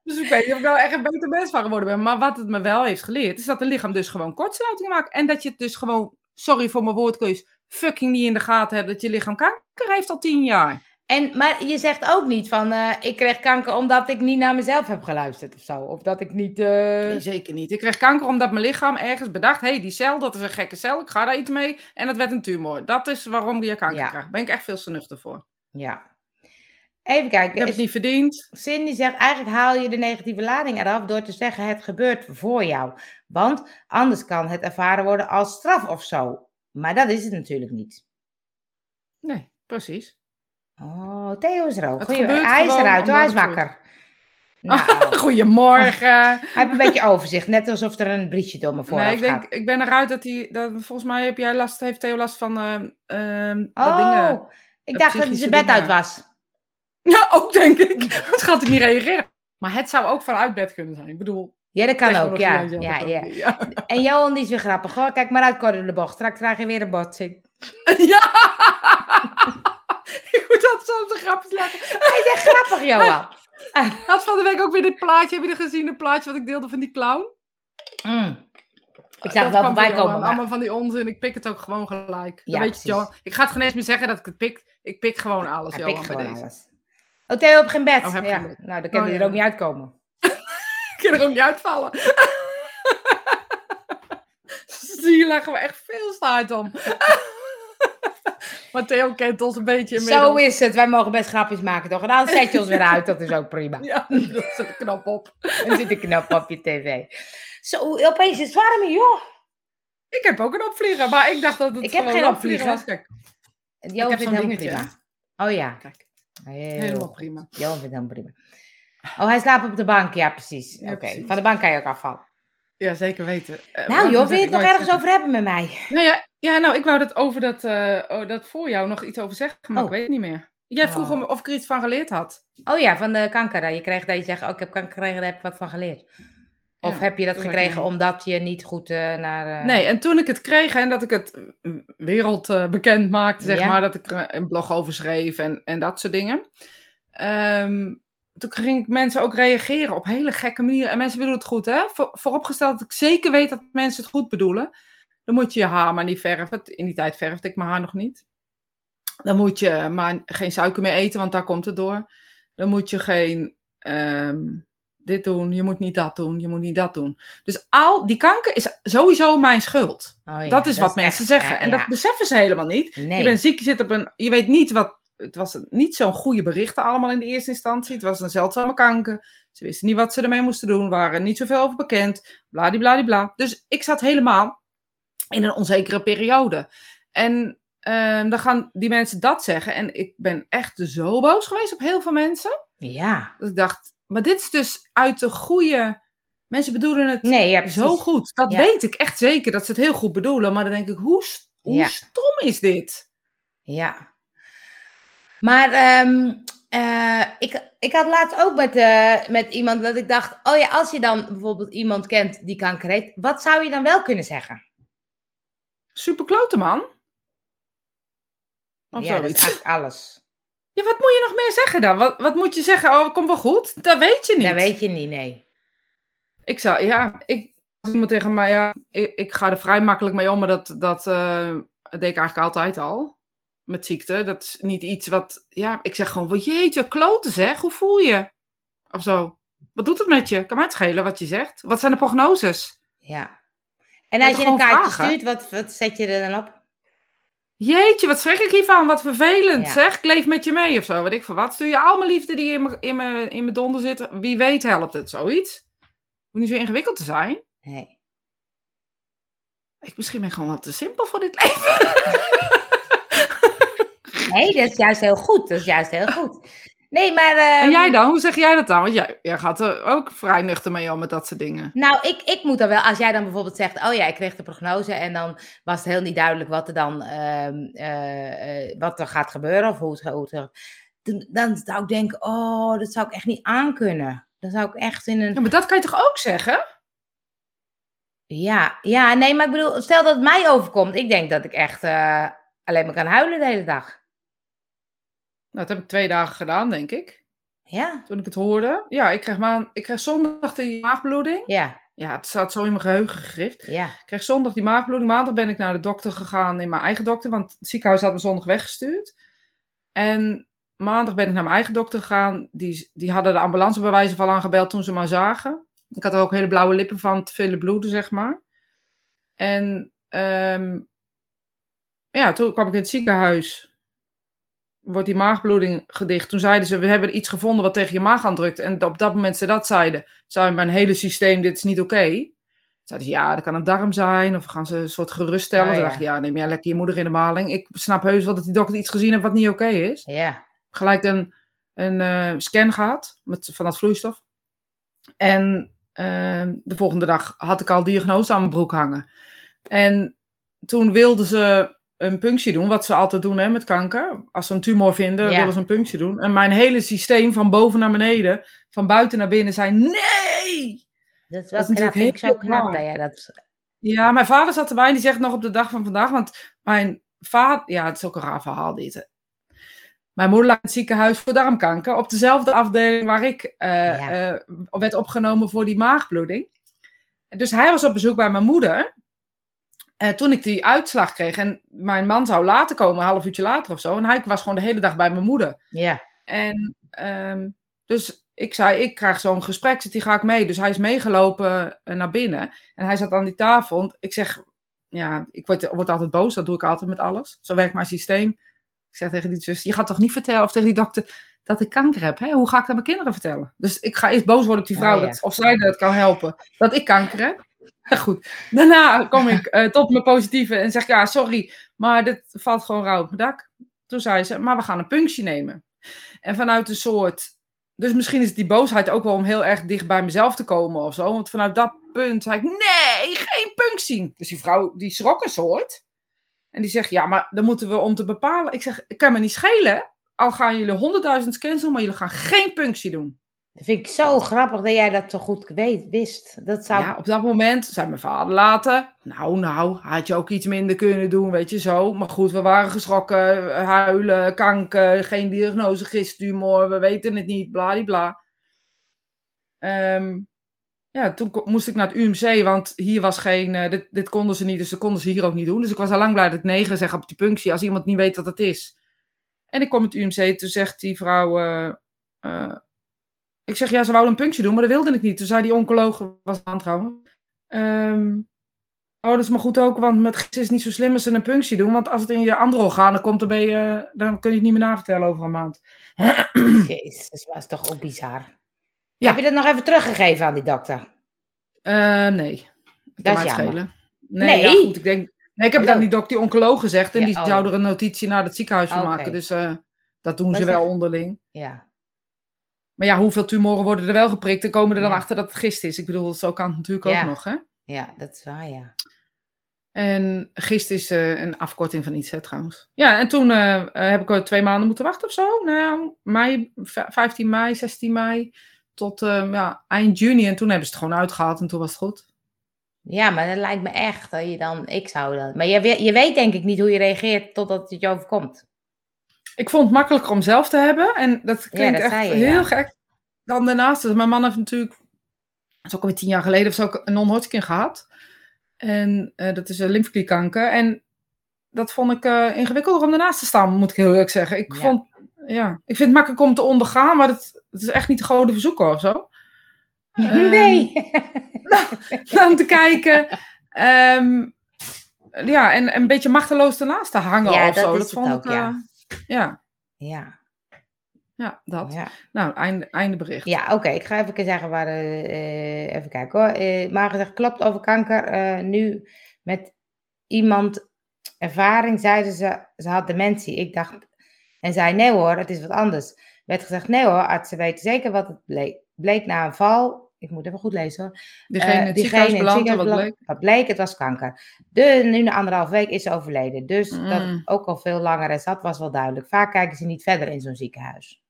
Dus ik weet niet of ik nou echt een beter mens van geworden ben. Maar wat het me wel heeft geleerd, is dat het lichaam dus gewoon kortsluiting maakt. En dat je het dus gewoon, sorry voor mijn woordkeus, fucking niet in de gaten hebt dat je lichaam kanker heeft al tien jaar. En, maar je zegt ook niet van... eh, ik kreeg kanker omdat ik niet naar mezelf heb geluisterd of zo. Of dat ik niet... eh, Nee, zeker niet. Ik kreeg kanker omdat mijn lichaam ergens bedacht, hé, hey, die cel, dat is een gekke cel, ik ga daar iets mee. En dat werd een tumor. Dat is waarom je kanker Ja. krijgt. Daar ben ik echt veel te nuchter voor. Ja. Even Ik kijken. heb het niet verdiend. Cindy zegt, eigenlijk haal je de negatieve lading eraf door te zeggen het gebeurt voor jou. Want anders kan het ervaren worden als straf of zo. Maar dat is het natuurlijk niet. Nee, precies. Oh, Theo is er ook. Goeie, hij is eruit, hij is wakker. Nou, Goedemorgen. hij heeft een beetje overzicht, net alsof er een briesje door me Nee, voorhoofd ik, denk, gaat. ik ben eruit dat hij. Dat, volgens mij heb jij last, heeft Theo last van. ehm ehm, dat Oh, dingen. ik dacht dat hij zijn bed uit was. Ja, ook denk ik. Anders gaat hij niet reageren. Maar het zou ook vanuit bed kunnen zijn. Ik bedoel. Ja, dat kan ook, ja. ja, dat ja. En Johan die is weer grappig hoor. Kijk maar uit, Cor de bocht. Straks krijg je weer een botsing. Ja! ik moet dat zo de grapjes laten. Hij is echt grappig, Johan. Had van de week ook weer dit plaatje. Heb je er gezien? Een plaatje wat ik deelde van die clown? Mm. Ik zag wel voorbij komen. maar- Allemaal van die onzin. Ik pik het ook gewoon gelijk. Ja, weet je. Johan. Ik ga het geen eens meer zeggen dat ik het pik. Ik pik gewoon alles, Hij Johan, bij gewoon deze. alles. Oh, Theo heb geen bed. Oh, ja. geen bed. Nou, dan kan Oh, er ja. ook niet uitkomen. Ik kan er ook niet uitvallen. Hier lachen we echt veel staart om. Maar Theo kent ons een beetje inmiddels. Zo is het. Wij mogen best grapjes maken, toch? En dan zet je ons weer uit. Dat is ook prima. Ja, dat de knop op. Dan zit een knop op je tv. Zo, opeens is het warm hier, joh. Ik heb ook een opvlieger, maar ik dacht dat het Ik heb geen een opvlieger was. Kijk, Johan heb vindt helemaal dingetje, prima. Oh ja. Kijk, Heel helemaal prima. Johan vindt het helemaal prima. Oh, hij slaapt op de bank. Ja, precies. Ja, Oké. Van de bank kan je ook afvallen. Ja, zeker weten. Eh, Nou joh, wil je het nog ergens zeggen? over hebben met mij? Nou ja, ja, nou, ik wou dat over dat, eh, oh, dat voor jou nog iets over zeggen, maar Oh. ik weet het niet meer. Jij vroeg Oh. of ik er iets van geleerd had. Oh ja, van de kanker. Je kreeg dat je zegt, oh, ik heb kanker gekregen, daar heb ik wat van geleerd. Of Ja, heb je dat ik gekregen omdat je niet goed eh, naar... eh, Nee, en toen ik het kreeg en dat ik het wereldbekend bekend maakte, zeg Ja. maar, dat ik er een blog over schreef en, en dat soort dingen. Ehm, toen ging mensen ook reageren op hele gekke manieren. En mensen bedoelen het goed, hè? Voor, vooropgesteld dat ik zeker weet dat mensen het goed bedoelen. Dan moet je je haar maar niet verven. In die tijd verfde ik mijn haar nog niet. Dan moet je maar geen suiker meer eten, want daar komt het door. Dan moet je geen ehm, dit doen, je moet niet dat doen, je moet niet dat doen. Dus al die kanker is sowieso mijn schuld. oh ja, dat is wat mensen echt, zeggen. eh, en ja. dat beseffen ze helemaal niet. Nee. Je bent ziek, je zit op een. Je weet niet wat. Het was niet zo'n goede berichten allemaal in de eerste instantie. Het was een zeldzame kanker. Ze wisten niet wat ze ermee moesten doen. waren niet zoveel over bekend. Bladibladibla. Dus ik zat helemaal in een onzekere periode. En ehm, dan gaan die mensen dat zeggen. En ik ben echt zo boos geweest op heel veel mensen. Ja. Dat ik dacht, maar dit is dus uit de goede. Mensen bedoelen het Nee, ja, precies. zo goed. Dat Ja. weet ik echt zeker, dat ze het heel goed bedoelen. Maar dan denk ik, hoe, st- hoe Ja. stom is dit? Ja. Maar ehm, eh, ik, ik had laatst ook met, eh, met iemand dat ik dacht, oh ja, als je dan bijvoorbeeld iemand kent die kanker heeft, wat zou je dan wel kunnen zeggen? Super klote man. Of ja, dat is alles. Ja, wat moet je nog meer zeggen dan? Wat, wat moet je zeggen? Oh, komt wel goed? Dat weet je niet. Dat weet je niet, nee. Ik zou, ja, ik, als iemand tegen mij, ja, ik, ik ga er vrij makkelijk mee om, maar dat, dat, eh, dat deed ik eigenlijk altijd al. Met ziekte. Dat is niet iets wat, ja, ik zeg gewoon, wat jeetje, kloten zeg, hoe voel je? Of zo. Wat doet het met je? Kan mij het schelen wat je zegt? Wat zijn de prognoses? Ja. En als je een kaartje vragen? stuurt, wat, wat zet je er dan op? Jeetje, wat schrik ik hiervan? Wat vervelend, Ja. zeg. Ik leef met je mee of zo. Weet ik veel wat. Stuur je al mijn liefde die in mijn, in mijn, in mijn donder zit. Wie weet helpt het, zoiets. Moet niet zo ingewikkeld te zijn. Nee. Ik misschien ben ik gewoon wat te simpel voor dit leven. nee, dat is juist heel goed. Dat is juist heel goed. Nee, maar... En ehm, jij dan? Hoe zeg jij dat dan? Want jij, jij gaat er ook vrij nuchter mee om met dat soort dingen. Nou, ik, ik moet dan wel, als jij dan bijvoorbeeld zegt, oh ja, ik kreeg de prognose en dan was het heel niet duidelijk wat er dan, ehm, eh, eh, wat er gaat gebeuren of hoe het, hoe het dan, dan zou ik denken, oh, dat zou ik echt niet aankunnen. Dan zou ik echt in een, Ja, maar dat kan je toch ook zeggen? ja, ja, nee, maar ik bedoel, stel dat het mij overkomt, ik denk dat ik echt eh, alleen maar kan huilen de hele dag. Nou, dat heb ik twee dagen gedaan, denk ik. Ja, Toen ik het hoorde. Ja, ik kreeg, maan, ik kreeg zondag die maagbloeding. ja, Ja, het staat zo in mijn geheugen gegrift. ja, Ik kreeg zondag die maagbloeding. Maandag ben ik naar de dokter gegaan in mijn eigen dokter. Want het ziekenhuis had me zondag weggestuurd. En maandag ben ik naar mijn eigen dokter gegaan. Die, die hadden de ambulance bij wijze van aangebeld toen ze me zagen. Ik had er ook hele blauwe lippen van te vele bloeden, zeg maar. En ehm, ja, toen kwam ik in het ziekenhuis. Wordt die maagbloeding gedicht. Toen zeiden ze, we hebben iets gevonden wat tegen je maag aandrukt. En op dat moment ze dat zeiden, zei mijn hele systeem, dit is niet oké. Zeiden ze, ja, dat kan een darm zijn. Of gaan ze een soort geruststellen. Oh, Toen ja. dacht ik, ja, neem jij lekker je moeder in de maling. Ik snap heus wel dat die dokter iets gezien heeft wat niet oké is. ja, Gelijk een, een eh, scan gehad met, van dat vloeistof. En ehm, de volgende dag had ik al diagnose aan mijn broek hangen. En toen wilden ze een punctie doen, wat ze altijd doen hè, met kanker. Als ze een tumor vinden, Ja. willen ze een punctie doen. En mijn hele systeem van boven naar beneden, van buiten naar binnen, zei nee! dat is Dat wel is knap. ik zo knap dat jij dat... Ja, mijn vader zat erbij en die zegt nog op de dag van vandaag, want mijn vader, ja, het is ook een raar verhaal dit. Mijn moeder lag in het ziekenhuis voor darmkanker op dezelfde afdeling waar ik eh, Ja. eh, werd opgenomen voor die maagbloeding. Dus hij was op bezoek bij mijn moeder. Eh, toen ik die uitslag kreeg en mijn man zou later komen, een half uurtje later of zo. En hij was gewoon de hele dag bij mijn moeder. Ja, En ehm, dus ik zei, ik krijg zo'n gesprek, zit die ga ik mee. Dus hij is meegelopen eh, naar binnen. En hij zat aan die tafel. En Ik zeg, ja, ik word, word altijd boos. Dat doe ik altijd met alles. Zo werkt mijn systeem. Ik zeg tegen die zus, je gaat toch niet vertellen, of tegen die dokter, dat ik kanker heb. Hè? Hoe ga ik dat mijn kinderen vertellen? Dus ik ga eerst boos worden op die vrouw, Oh, ja. dat, of zij dat kan helpen, dat ik kanker heb. Goed. Daarna kom ik eh, tot mijn positieve en zeg, ja, sorry, maar dit valt gewoon rauw op mijn dak. Toen zei ze, maar we gaan een punctie nemen. En vanuit een soort. Dus misschien is die boosheid ook wel om heel erg dicht bij mezelf te komen of zo. Want vanuit dat punt zei ik: nee, geen punctie. Dus die vrouw die schrok een soort. En die zegt: ja, maar dan moeten we om te bepalen. Ik zeg: ik kan me niet schelen. Al gaan jullie honderdduizend scans doen, maar jullie gaan geen punctie doen. Dat vind ik zo grappig dat jij dat zo goed weet, wist. Dat zou... Ja, op dat moment zei mijn vader later. Nou, nou, had je ook iets minder kunnen doen, weet je zo. Maar goed, we waren geschrokken, huilen, kanker, geen diagnose, gisttumor, we weten het niet, bladibla. Ehm ja, toen moest ik naar het UMC, want hier was geen, eh, dit, dit konden ze niet, dus dat konden ze hier ook niet doen. Dus ik was al lang blij dat ik negen zeg op die punctie, als iemand niet weet wat het is. En ik kom het UMC, toen zegt die vrouw, eh, eh, ik zeg, ja, ze wou een punctie doen, maar dat wilde ik niet. Toen zei die oncoloog, was aan trouwens, ehm, oh, dat is maar goed ook, want met gids is niet zo slim als ze een punctie doen, want als het in je andere organen komt, dan, ben je, dan kun je het niet meer navertellen over een maand. Jezus, dat was toch ook bizar. Ja. Heb je dat nog even teruggegeven aan die dokter? Eh, nee. Dat is jammer. schelen. Nee, Nee? ja, goed, ik denk... Nee, ik heb het aan Hallo. die, dok, die oncoloog gezegd en Ja, die oh. zou er een notitie naar het ziekenhuis van maken. Dus eh, dat doen Dat ze wel onderling. Ja. Maar ja, hoeveel tumoren worden er wel geprikt en komen er dan Ja. achter dat het gist is? Ik bedoel, zo kan het natuurlijk Ja. ook nog, hè? ja, dat is waar, ja. En gist is eh, een afkorting van iets, hè, trouwens. Ja, en toen eh, eh, heb ik twee maanden moeten wachten of zo. Nou, mei, v- 15 mei, 16 mei, tot eh, ja, eind juni. En toen hebben ze het gewoon uitgehaald en toen was het goed. Ja, maar dat lijkt me echt dat je dan... Ik zou dat... Maar je, je weet denk ik niet hoe je reageert totdat het je overkomt. Ik vond het makkelijker om zelf te hebben. En dat klinkt dat echt je, heel ja. gek. Dan daarnaast, dus mijn man heeft natuurlijk, dat is ook alweer tien jaar geleden of zo, een non-Hodgkin gehad. En eh, dat is een lymfeklierkanker. En dat vond ik eh, ingewikkelder om daarnaast te staan, moet ik heel eerlijk zeggen. Ik, Ja. vond, ja, ik vind het makkelijk om te ondergaan, maar het, het is echt niet de gouden verzoeker of zo. Ehm, nee. om te kijken Ehm, ja, en een beetje machteloos ernaast te hangen Ja, of dat zo. Dat vond ook, ik, ja. Ja. Ja, Ja, dat. ja. Nou, einde, einde bericht. Ja, oké. Ik ga even zeggen waar. eh, even kijken hoor. Eh maar gezegd, klopt over kanker. eh, nu met iemand ervaring zeiden ze, ze had dementie. Ik dacht, en zei nee hoor, het is wat anders. Werd gezegd, nee hoor, artsen weten zeker wat het bleek. Bleek na een val. Ik moet even goed lezen hoor. Diegene in Eh, het wat bleek. Wat bleek, het was kanker. De, nu na anderhalf week is ze overleden. Dus dat Mm. ook al veel langer is, dat was wel duidelijk. Vaak kijken ze niet verder in zo'n ziekenhuis.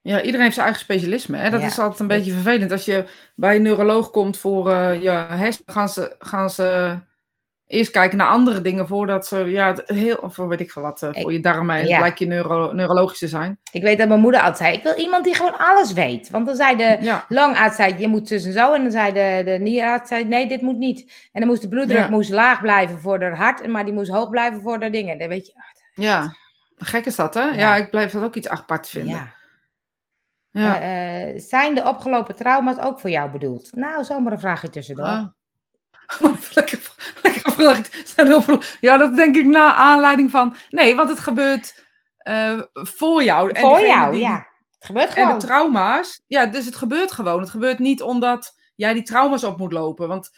Ja, iedereen heeft zijn eigen specialisme. Hè? Dat Ja. is altijd een beetje vervelend. Als je bij een neuroloog komt voor eh je hersenen, gaan ze, gaan ze eerst kijken naar andere dingen voordat ze, ja, heel, of weet ik veel wat, eh, voor je darmen. En ja. het lijkt je neuro, neurologisch te zijn. Ik weet dat mijn moeder altijd zei, ik wil iemand die gewoon alles weet. Want dan zei de Ja, longarts, zei, je moet zus en zo. En dan zei de, de nierarts, zei, nee, dit moet niet. En dan moest de bloeddruk Ja. moest laag blijven voor haar hart, maar die moest hoog blijven voor de dingen. Dan weet je, ah, ja. Gek is dat, hè? Ja, ik blijf dat ook iets apart vinden. ja. Ja. Eh, eh, zijn de opgelopen trauma's ook voor jou bedoeld? Nou, zomaar een vraagje tussendoor. Lekker, lekker Ja, dat denk ik na aanleiding van. Nee, want het gebeurt eh, voor jou. En voor jou, die- ja. Het gebeurt En gewoon. de trauma's, ja, dus het gebeurt gewoon. Het gebeurt niet omdat jij die trauma's op moet lopen. Want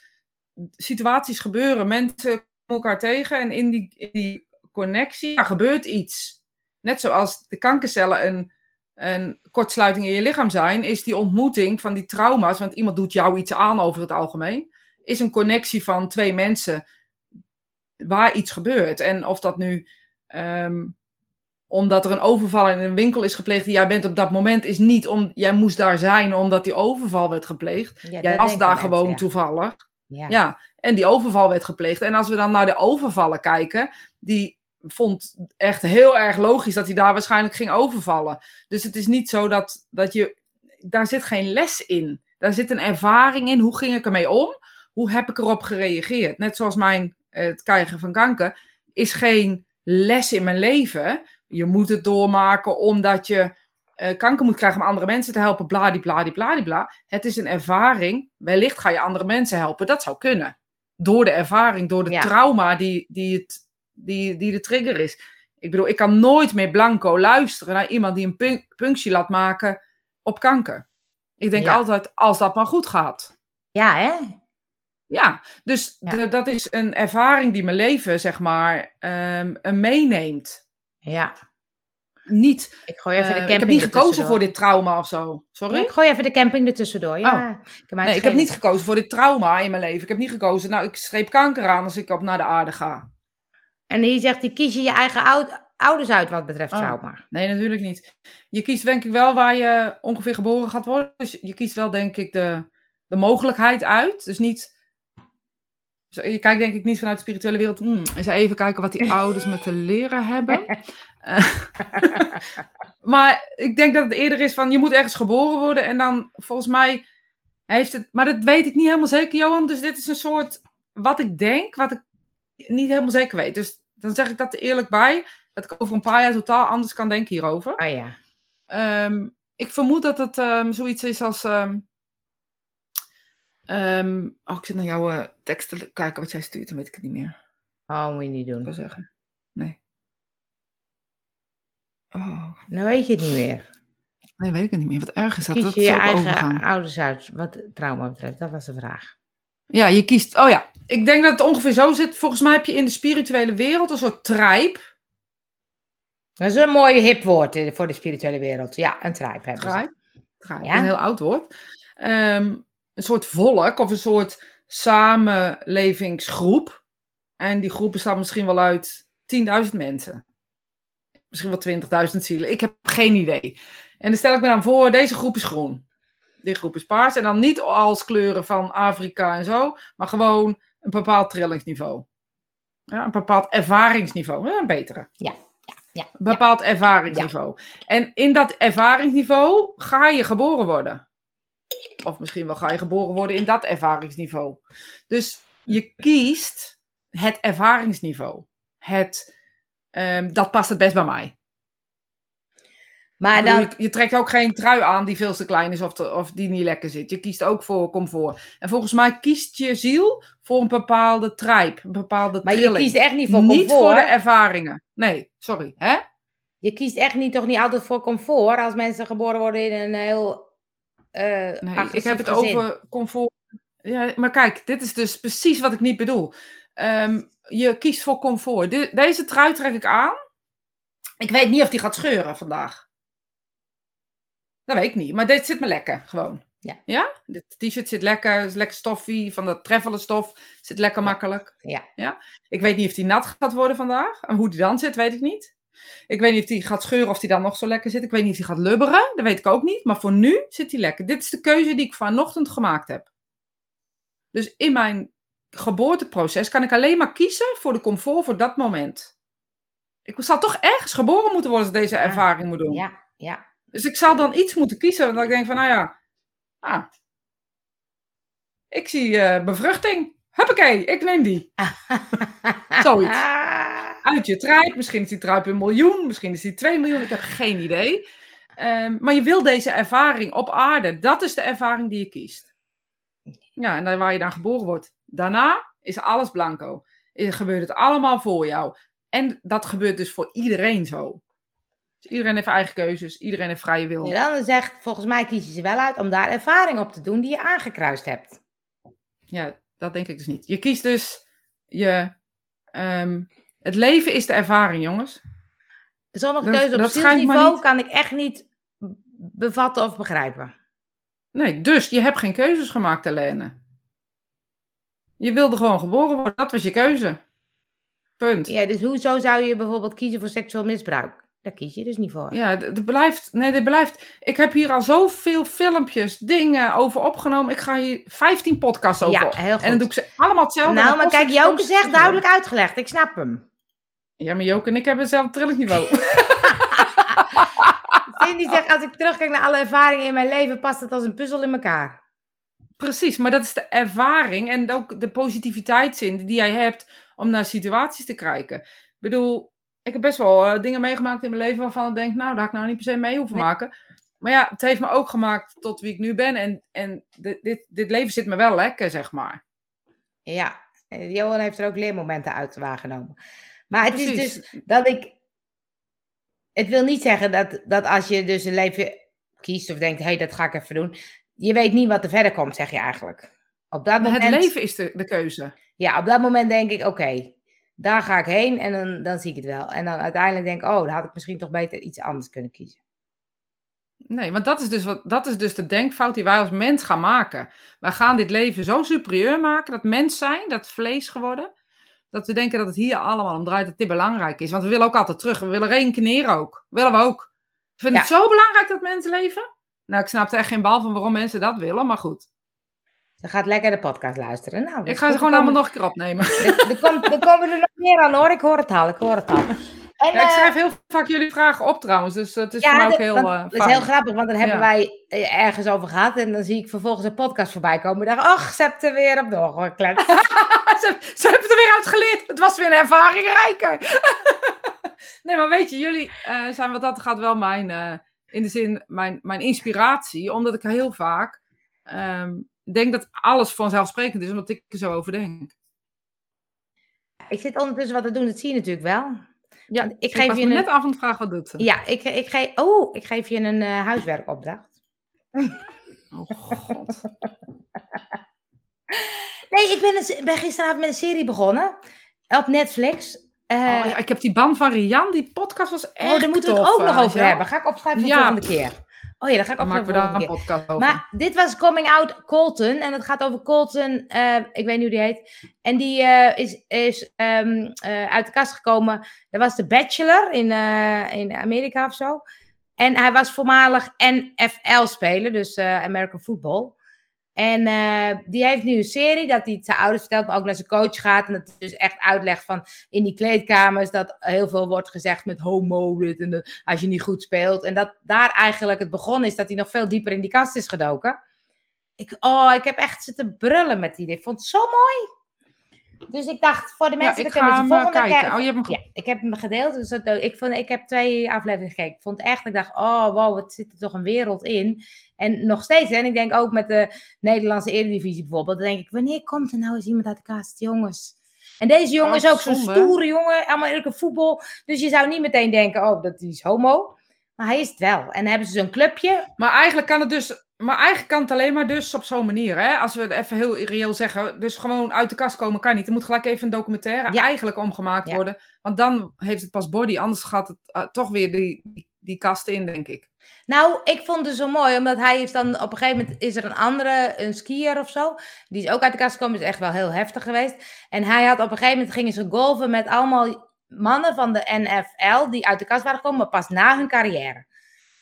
situaties gebeuren, mensen komen elkaar tegen en in die, in die connectie ja, gebeurt iets. Net zoals de kankercellen een, een kortsluiting in je lichaam zijn, is die ontmoeting van die trauma's, want iemand doet jou iets aan over het algemeen, is een connectie van twee mensen waar iets gebeurt. En of dat nu ehm, omdat er een overval in een winkel is gepleegd die jij bent op dat moment, is niet om jij moest daar zijn omdat die overval werd gepleegd. Ja, jij was daar gewoon ja. toevallig. Ja. Ja, en die overval werd gepleegd. En als we dan naar de overvallen kijken, die vond echt heel erg logisch dat hij daar waarschijnlijk ging overvallen. Dus het is niet zo dat, dat je. Daar zit geen les in. Daar zit een ervaring in. Hoe ging ik ermee om? Hoe heb ik erop gereageerd? Net zoals mijn eh, het krijgen van kanker is geen les in mijn leven. Je moet het doormaken omdat je eh, kanker moet krijgen om andere mensen te helpen. Bladibladibladibla. Het is een ervaring. Wellicht ga je andere mensen helpen. Dat zou kunnen. Door de ervaring, door de Ja. trauma die, die, het, die, die de trigger is. Ik bedoel, ik kan nooit meer blanco luisteren naar iemand die een pun- punctie laat maken op kanker. Ik denk Ja. altijd, als dat maar goed gaat. Ja, hè? Ja, dus Ja. dat is een ervaring die mijn leven, zeg maar, ehm, eh, meeneemt. Ja. Niet, Ik gooi even eh, de ik camping heb niet gekozen voor dit trauma of zo. Sorry? Ik gooi even de camping ertussendoor. Ja. Oh. Ik, mij Nee, ik heb niet gekozen voor dit trauma in mijn leven. Ik heb niet gekozen, nou, ik streep kanker aan als ik op naar de aarde ga. En hier zegt hij, kies je je eigen oud- ouders uit wat betreft Oh. trauma. Nee, natuurlijk niet. Je kiest denk ik wel waar je ongeveer geboren gaat worden. Dus je kiest wel denk ik de, de mogelijkheid uit. Dus niet... Je kijkt denk ik niet vanuit de spirituele wereld. Hmm, eens even kijken wat die ouders me te leren hebben. Eh, maar ik denk dat het eerder is van je moet ergens geboren worden. En dan volgens mij heeft het... Maar dat weet ik niet helemaal zeker, Johan. Dus dit is een soort wat ik denk, wat ik niet helemaal zeker weet. Dus dan zeg ik dat er eerlijk bij. Dat ik over een paar jaar totaal anders kan denken hierover. Oh ja. Ehm, ik vermoed dat het ehm, zoiets is als. ehm, ehm, oh, ik zit naar jouw eh, tekst te kijken wat jij stuurt, dan weet ik het niet meer. Oh, moet je niet Ik wil doen. zeggen. Nee. Oh, Dan weet je het niet meer. nee, weet ik het niet meer. Wat erg is dat. Kies dat je je zou ik eigen overgaan. ouders uit wat trauma betreft? Dat was de vraag. Ja, je kiest. Oh ja, ik denk dat het ongeveer zo zit. Volgens mij heb je in de spirituele wereld een soort trijp. Dat is een mooi hip woord eh, voor de spirituele wereld. Ja, een tribe hebben ze. Ja. een heel oud woord. Ehm, een soort volk of een soort samenlevingsgroep. En die groep bestaat misschien wel uit 10.000 mensen. Misschien wel 20.000 zielen. Ik heb geen idee. En dan stel ik me dan voor, deze groep is groen. Die groep is paars. En dan niet als kleuren van Afrika en zo. Maar gewoon een bepaald trillingsniveau. Ja, een bepaald ervaringsniveau. Ja, een betere. Ja, Een bepaald ervaringsniveau. En in dat ervaringsniveau ga je geboren worden. Of misschien wel ga je geboren worden in dat ervaringsniveau. Dus je kiest het ervaringsniveau. Het, ehm, dat past het best bij mij. Maar dan, je, je trekt ook geen trui aan die veel te klein is of, te- of die niet lekker zit. Je kiest ook voor comfort. En volgens mij kiest je ziel voor een bepaalde tribe, een bepaalde maar je kiest echt niet voor niet comfort. voor de ervaringen. Nee, sorry. Hè? Je kiest echt niet, toch niet altijd voor comfort als mensen geboren worden in een heel. Eh Nee, ik heb het gezin. over comfort. Ja, maar kijk, dit is dus precies wat ik niet bedoel. Ehm, je kiest voor comfort. De- deze trui trek ik aan. Ik weet niet of die gaat scheuren vandaag. Dat weet ik niet, maar dit zit me lekker, gewoon. Ja. Ja? Dit t-shirt zit lekker, is lekker stoffie, van dat treffelen stof. Zit lekker makkelijk. Ja. ja. Ik weet niet of die nat gaat worden vandaag. En hoe die dan zit, weet ik niet. Ik weet niet of die gaat scheuren of die dan nog zo lekker zit. Ik weet niet of die gaat lubberen. Dat weet ik ook niet. Maar voor nu zit die lekker. Dit is de keuze die ik vanochtend gemaakt heb. Dus in mijn geboorteproces kan ik alleen maar kiezen voor de comfort voor dat moment. Ik zal toch ergens geboren moeten worden als ik deze Ja. ervaring moet doen. Ja, ja. Dus ik zal dan iets moeten kiezen. Dat ik denk van, nou ja. Ah, ik zie eh, bevruchting. Huppakee, ik neem die. Zoiets. Uit je truip. Misschien is die truip een miljoen. Misschien is die 2 miljoen. Ik heb geen idee. Ehm, maar je wil deze ervaring op aarde. Dat is de ervaring die je kiest. Ja, en waar je dan geboren wordt. Daarna is alles blanco. Is- Gebeurt het allemaal voor jou. En dat gebeurt dus voor iedereen zo. Dus iedereen heeft eigen keuzes. Iedereen heeft vrije wil. Ja, dan zegt, volgens mij kies je ze wel uit om daar ervaring op te doen die je aangekruist hebt. Ja, dat denk ik dus niet. Je kiest dus je. ehm, het leven is de ervaring, jongens. Sommige Dat- keuzes op zielsniveau kan ik echt niet bevatten of begrijpen. Nee, dus je hebt geen keuzes gemaakt, Helene. Je wilde gewoon geboren worden. Dat was je keuze. Punt. Ja, Ja, dus hoezo zou je bijvoorbeeld kiezen voor seksueel misbruik? Daar kies je dus niet voor. d- het blijft. Nee, dit blijft. Ik heb hier al zoveel filmpjes, dingen over opgenomen. Ik ga hier 15 podcasts over. Ja, heel goed. En dan doe ik ze allemaal hetzelfde. nou, maar kijk, Joke zegt duidelijk uitgelegd. Ik snap hem. Ja, maar Joke en ik hebben hetzelfde trillingsniveau. Cindy zegt, als ik terugkijk naar alle ervaringen in mijn leven, past het als een puzzel in elkaar. Precies, maar dat is de ervaring en ook de positiviteitszin die jij hebt om naar situaties te kijken. Ik bedoel, ik heb best wel eh, dingen meegemaakt in mijn leven waarvan ik denk, nou, daar had ik nou niet per se mee hoeven Nee. maken. Maar ja, het heeft me ook gemaakt tot wie ik nu ben en, en dit, dit, dit leven zit me wel lekker, zeg maar. Ja, eh, Johan heeft er ook leermomenten uit waargenomen. Maar het is dus dat ik. Het wil niet zeggen dat, dat als je dus een leven kiest of denkt, hé, hey, dat ga ik even doen. Je weet niet wat er verder komt, zeg je eigenlijk. Op dat Maar moment, het leven is de, de keuze. Ja, op dat moment denk ik, oké, daar ga ik heen en dan, dan zie ik het wel. En dan uiteindelijk denk ik, oh, dan had ik misschien toch beter iets anders kunnen kiezen. Nee, want dat is, dus wat, dat is dus de denkfout die wij als mens gaan maken. Wij gaan dit leven zo superieur maken, dat mens zijn, dat vlees geworden, dat we denken dat het hier allemaal om draait, dat dit belangrijk is. Want we willen ook altijd terug, we willen reïncarneren ook. Willen we ook. Vind het zo belangrijk dat mensen leven. Nou, ik snap er echt geen bal van waarom mensen dat willen, maar goed. Ze gaat lekker de podcast luisteren. Nou, Ik ga ze gewoon allemaal nog een keer opnemen. Er, komen er nog meer aan hoor, ik hoor het al, ik hoor het al. En, Ja, ik eh, schrijf heel vaak jullie vragen op trouwens, dus het is Ja, voor mij ook dat, heel dat is heel grappig, want dan hebben Ja. wij eh, ergens over gehad en dan zie ik vervolgens een podcast voorbij komen. En dacht, ach, ze hebt er weer op doorgekletst. ze, ze hebben het er weer uit geleerd. Het was weer een ervaring rijker. nee, maar weet je, jullie zijn wat dat gaat wel mijn, in de zin, mijn, mijn inspiratie. Omdat ik heel vaak ehm, denk dat alles vanzelfsprekend is, omdat ik er zo over denk. ik zit ondertussen wat te doen, dat zie je natuurlijk wel. Ja, Want ik geef je een, net af en vraag wat doet ze. ja, ik, ik, geef, oh, ik geef je een eh, huiswerkopdracht. Oh god. Nee, ik ben, een, ben gisteravond met een serie begonnen op Netflix. Eh, Oh, ja, ik heb die band van Rian, die podcast was echt oh, daar moeten we het ook nog over hebben. Ga ik opschrijven voor de volgende keer. Oh ja, dan ga ik opschrijven maken we daar een podcast over. Maar dit was Coming Out Colton. En het gaat over Colton. eh, ik weet niet hoe die heet. En die eh, is, is ehm, eh, uit de kast gekomen. Dat was de Bachelor in, in Amerika of zo. En hij was voormalig NFL-speler, dus American Football. En eh, die heeft nu een serie dat hij zijn ouders vertelt, maar ook naar zijn coach gaat. En dat hij dus echt uitlegt van in die kleedkamers dat heel veel wordt gezegd met homo dit en als je niet goed speelt. En dat daar eigenlijk het begon is dat hij nog veel dieper in die kast is gedoken. Ik, oh, ik heb echt zitten brullen met die. Ik vond het zo mooi. Dus ik dacht, voor de Ja, mensen, ik dan kunnen ga hem eh, volgende kijken. keer- Oh, je hebt hem Ja, ik heb hem gedeeld. Dus dat, ik, vond, ik heb twee afleveringen gekeken. Ik vond echt, ik dacht, oh wow, wat zit er toch een wereld in. En nog steeds, hè, en ik denk ook met de Nederlandse Eredivisie bijvoorbeeld, dan denk ik, wanneer komt er nou eens iemand uit de kast, jongens? En deze jongen Oh, is ook zo'n stoere jongen, allemaal eerlijke voetbal. Dus je zou niet meteen denken, oh, dat is homo. Maar hij is het wel. En dan hebben ze zo'n clubje. Maar eigenlijk kan het dus. Maar eigenlijk kan het alleen maar dus op zo'n manier. Hè? Als we het even heel reëel zeggen. Dus gewoon uit de kast komen kan niet. Er moet gelijk even een documentaire Ja. eigenlijk omgemaakt Ja. worden. Want dan heeft het pas body. Anders gaat het eh, toch weer die, die, die kast in, denk ik. Nou, ik vond het zo mooi, omdat hij heeft dan op een gegeven moment is er een andere, een skier of zo, die is ook uit de kast gekomen, is echt wel heel heftig geweest. En hij had op een gegeven moment gingen ze golven met allemaal mannen van de NFL die uit de kast waren gekomen, maar pas na hun carrière.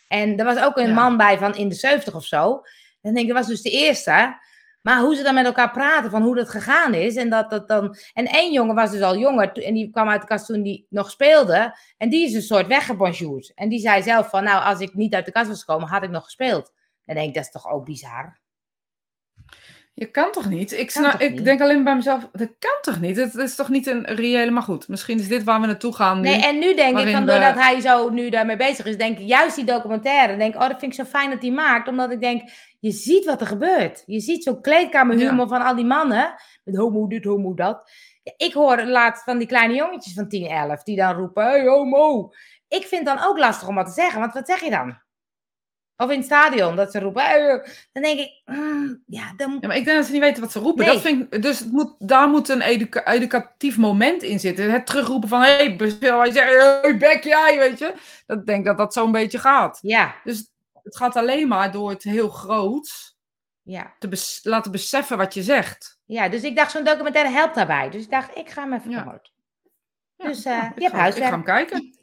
En er was ook een Ja. man bij van in de 70 of zo. Dan denk ik, dat was dus de eerste. Maar hoe ze dan met elkaar praten, van hoe dat gegaan is. En, dat, dat dan... en één jongen was dus al jonger. En die kwam uit de kast toen die nog speelde. En die is een soort weggebonjourd. En die zei zelf van, nou, als ik niet uit de kast was gekomen, had ik nog gespeeld. Dan denk ik, dat is toch ook bizar? Je kan toch niet? Ik, snap, ik niet? denk alleen bij mezelf. Dat kan toch niet? Het is toch niet een reële. Maar goed, misschien is dit waar we naartoe gaan. Nu. Nee, en nu denk ik, van, doordat hij zo nu daarmee bezig is, denk ik juist die documentaire. Denk ik, oh, dat vind ik zo fijn dat hij maakt. Omdat ik denk, je ziet wat er gebeurt. Je ziet zo'n kleedkamerhumor van al die mannen. Met homo dit, homo dat. Ja, ik hoor laatst van die kleine jongetjes van 10, 11, die dan roepen, hey, homo. Ik vind het dan ook lastig om wat te zeggen, want wat zeg je dan? Of in het stadion, dat ze roepen, dan denk ik, mm, ja, dan... Ja, maar ik denk dat ze niet weten wat ze roepen. Nee. Dat vind ik, dus het moet, daar moet een educa- educatief moment in zitten. Het terugroepen van, hé, hey, bespeel, hij zegt, hey, bek jij, weet je. Dat ik denk dat dat zo'n beetje gaat. Ja, Dus het gaat alleen maar door het heel groot ja. te bes- laten beseffen wat je zegt. Ja, dus ik dacht, zo'n documentaire helpt daarbij. Dus ik dacht, ik ga hem even Ja. promoten. Ja, Dus, nou, je hebt huiswerk. Ik ga hem kijken.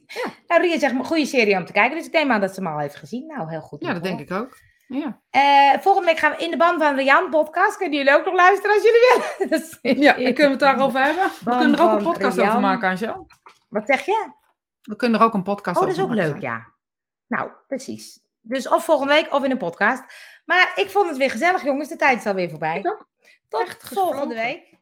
Nou, Ria zegt, een goede serie om te kijken. Dus ik neem aan dat ze hem al heeft gezien. Nou, heel goed. Ja, dat denk ik ook. Ja, Eh, volgende week gaan we in de band van Rian podcast. Kunnen jullie ook nog luisteren als jullie willen? Dat is- ja en kunnen we het daarover hebben? We kunnen er ook een podcast Rian. over maken, Angel. Wat zeg je? We kunnen er ook een podcast Oh, over dat is ook maken. leuk, ja. Nou, precies. Dus of volgende week of in een podcast. Maar ik vond het weer gezellig, jongens. De tijd is alweer voorbij. Tot Echt volgende week.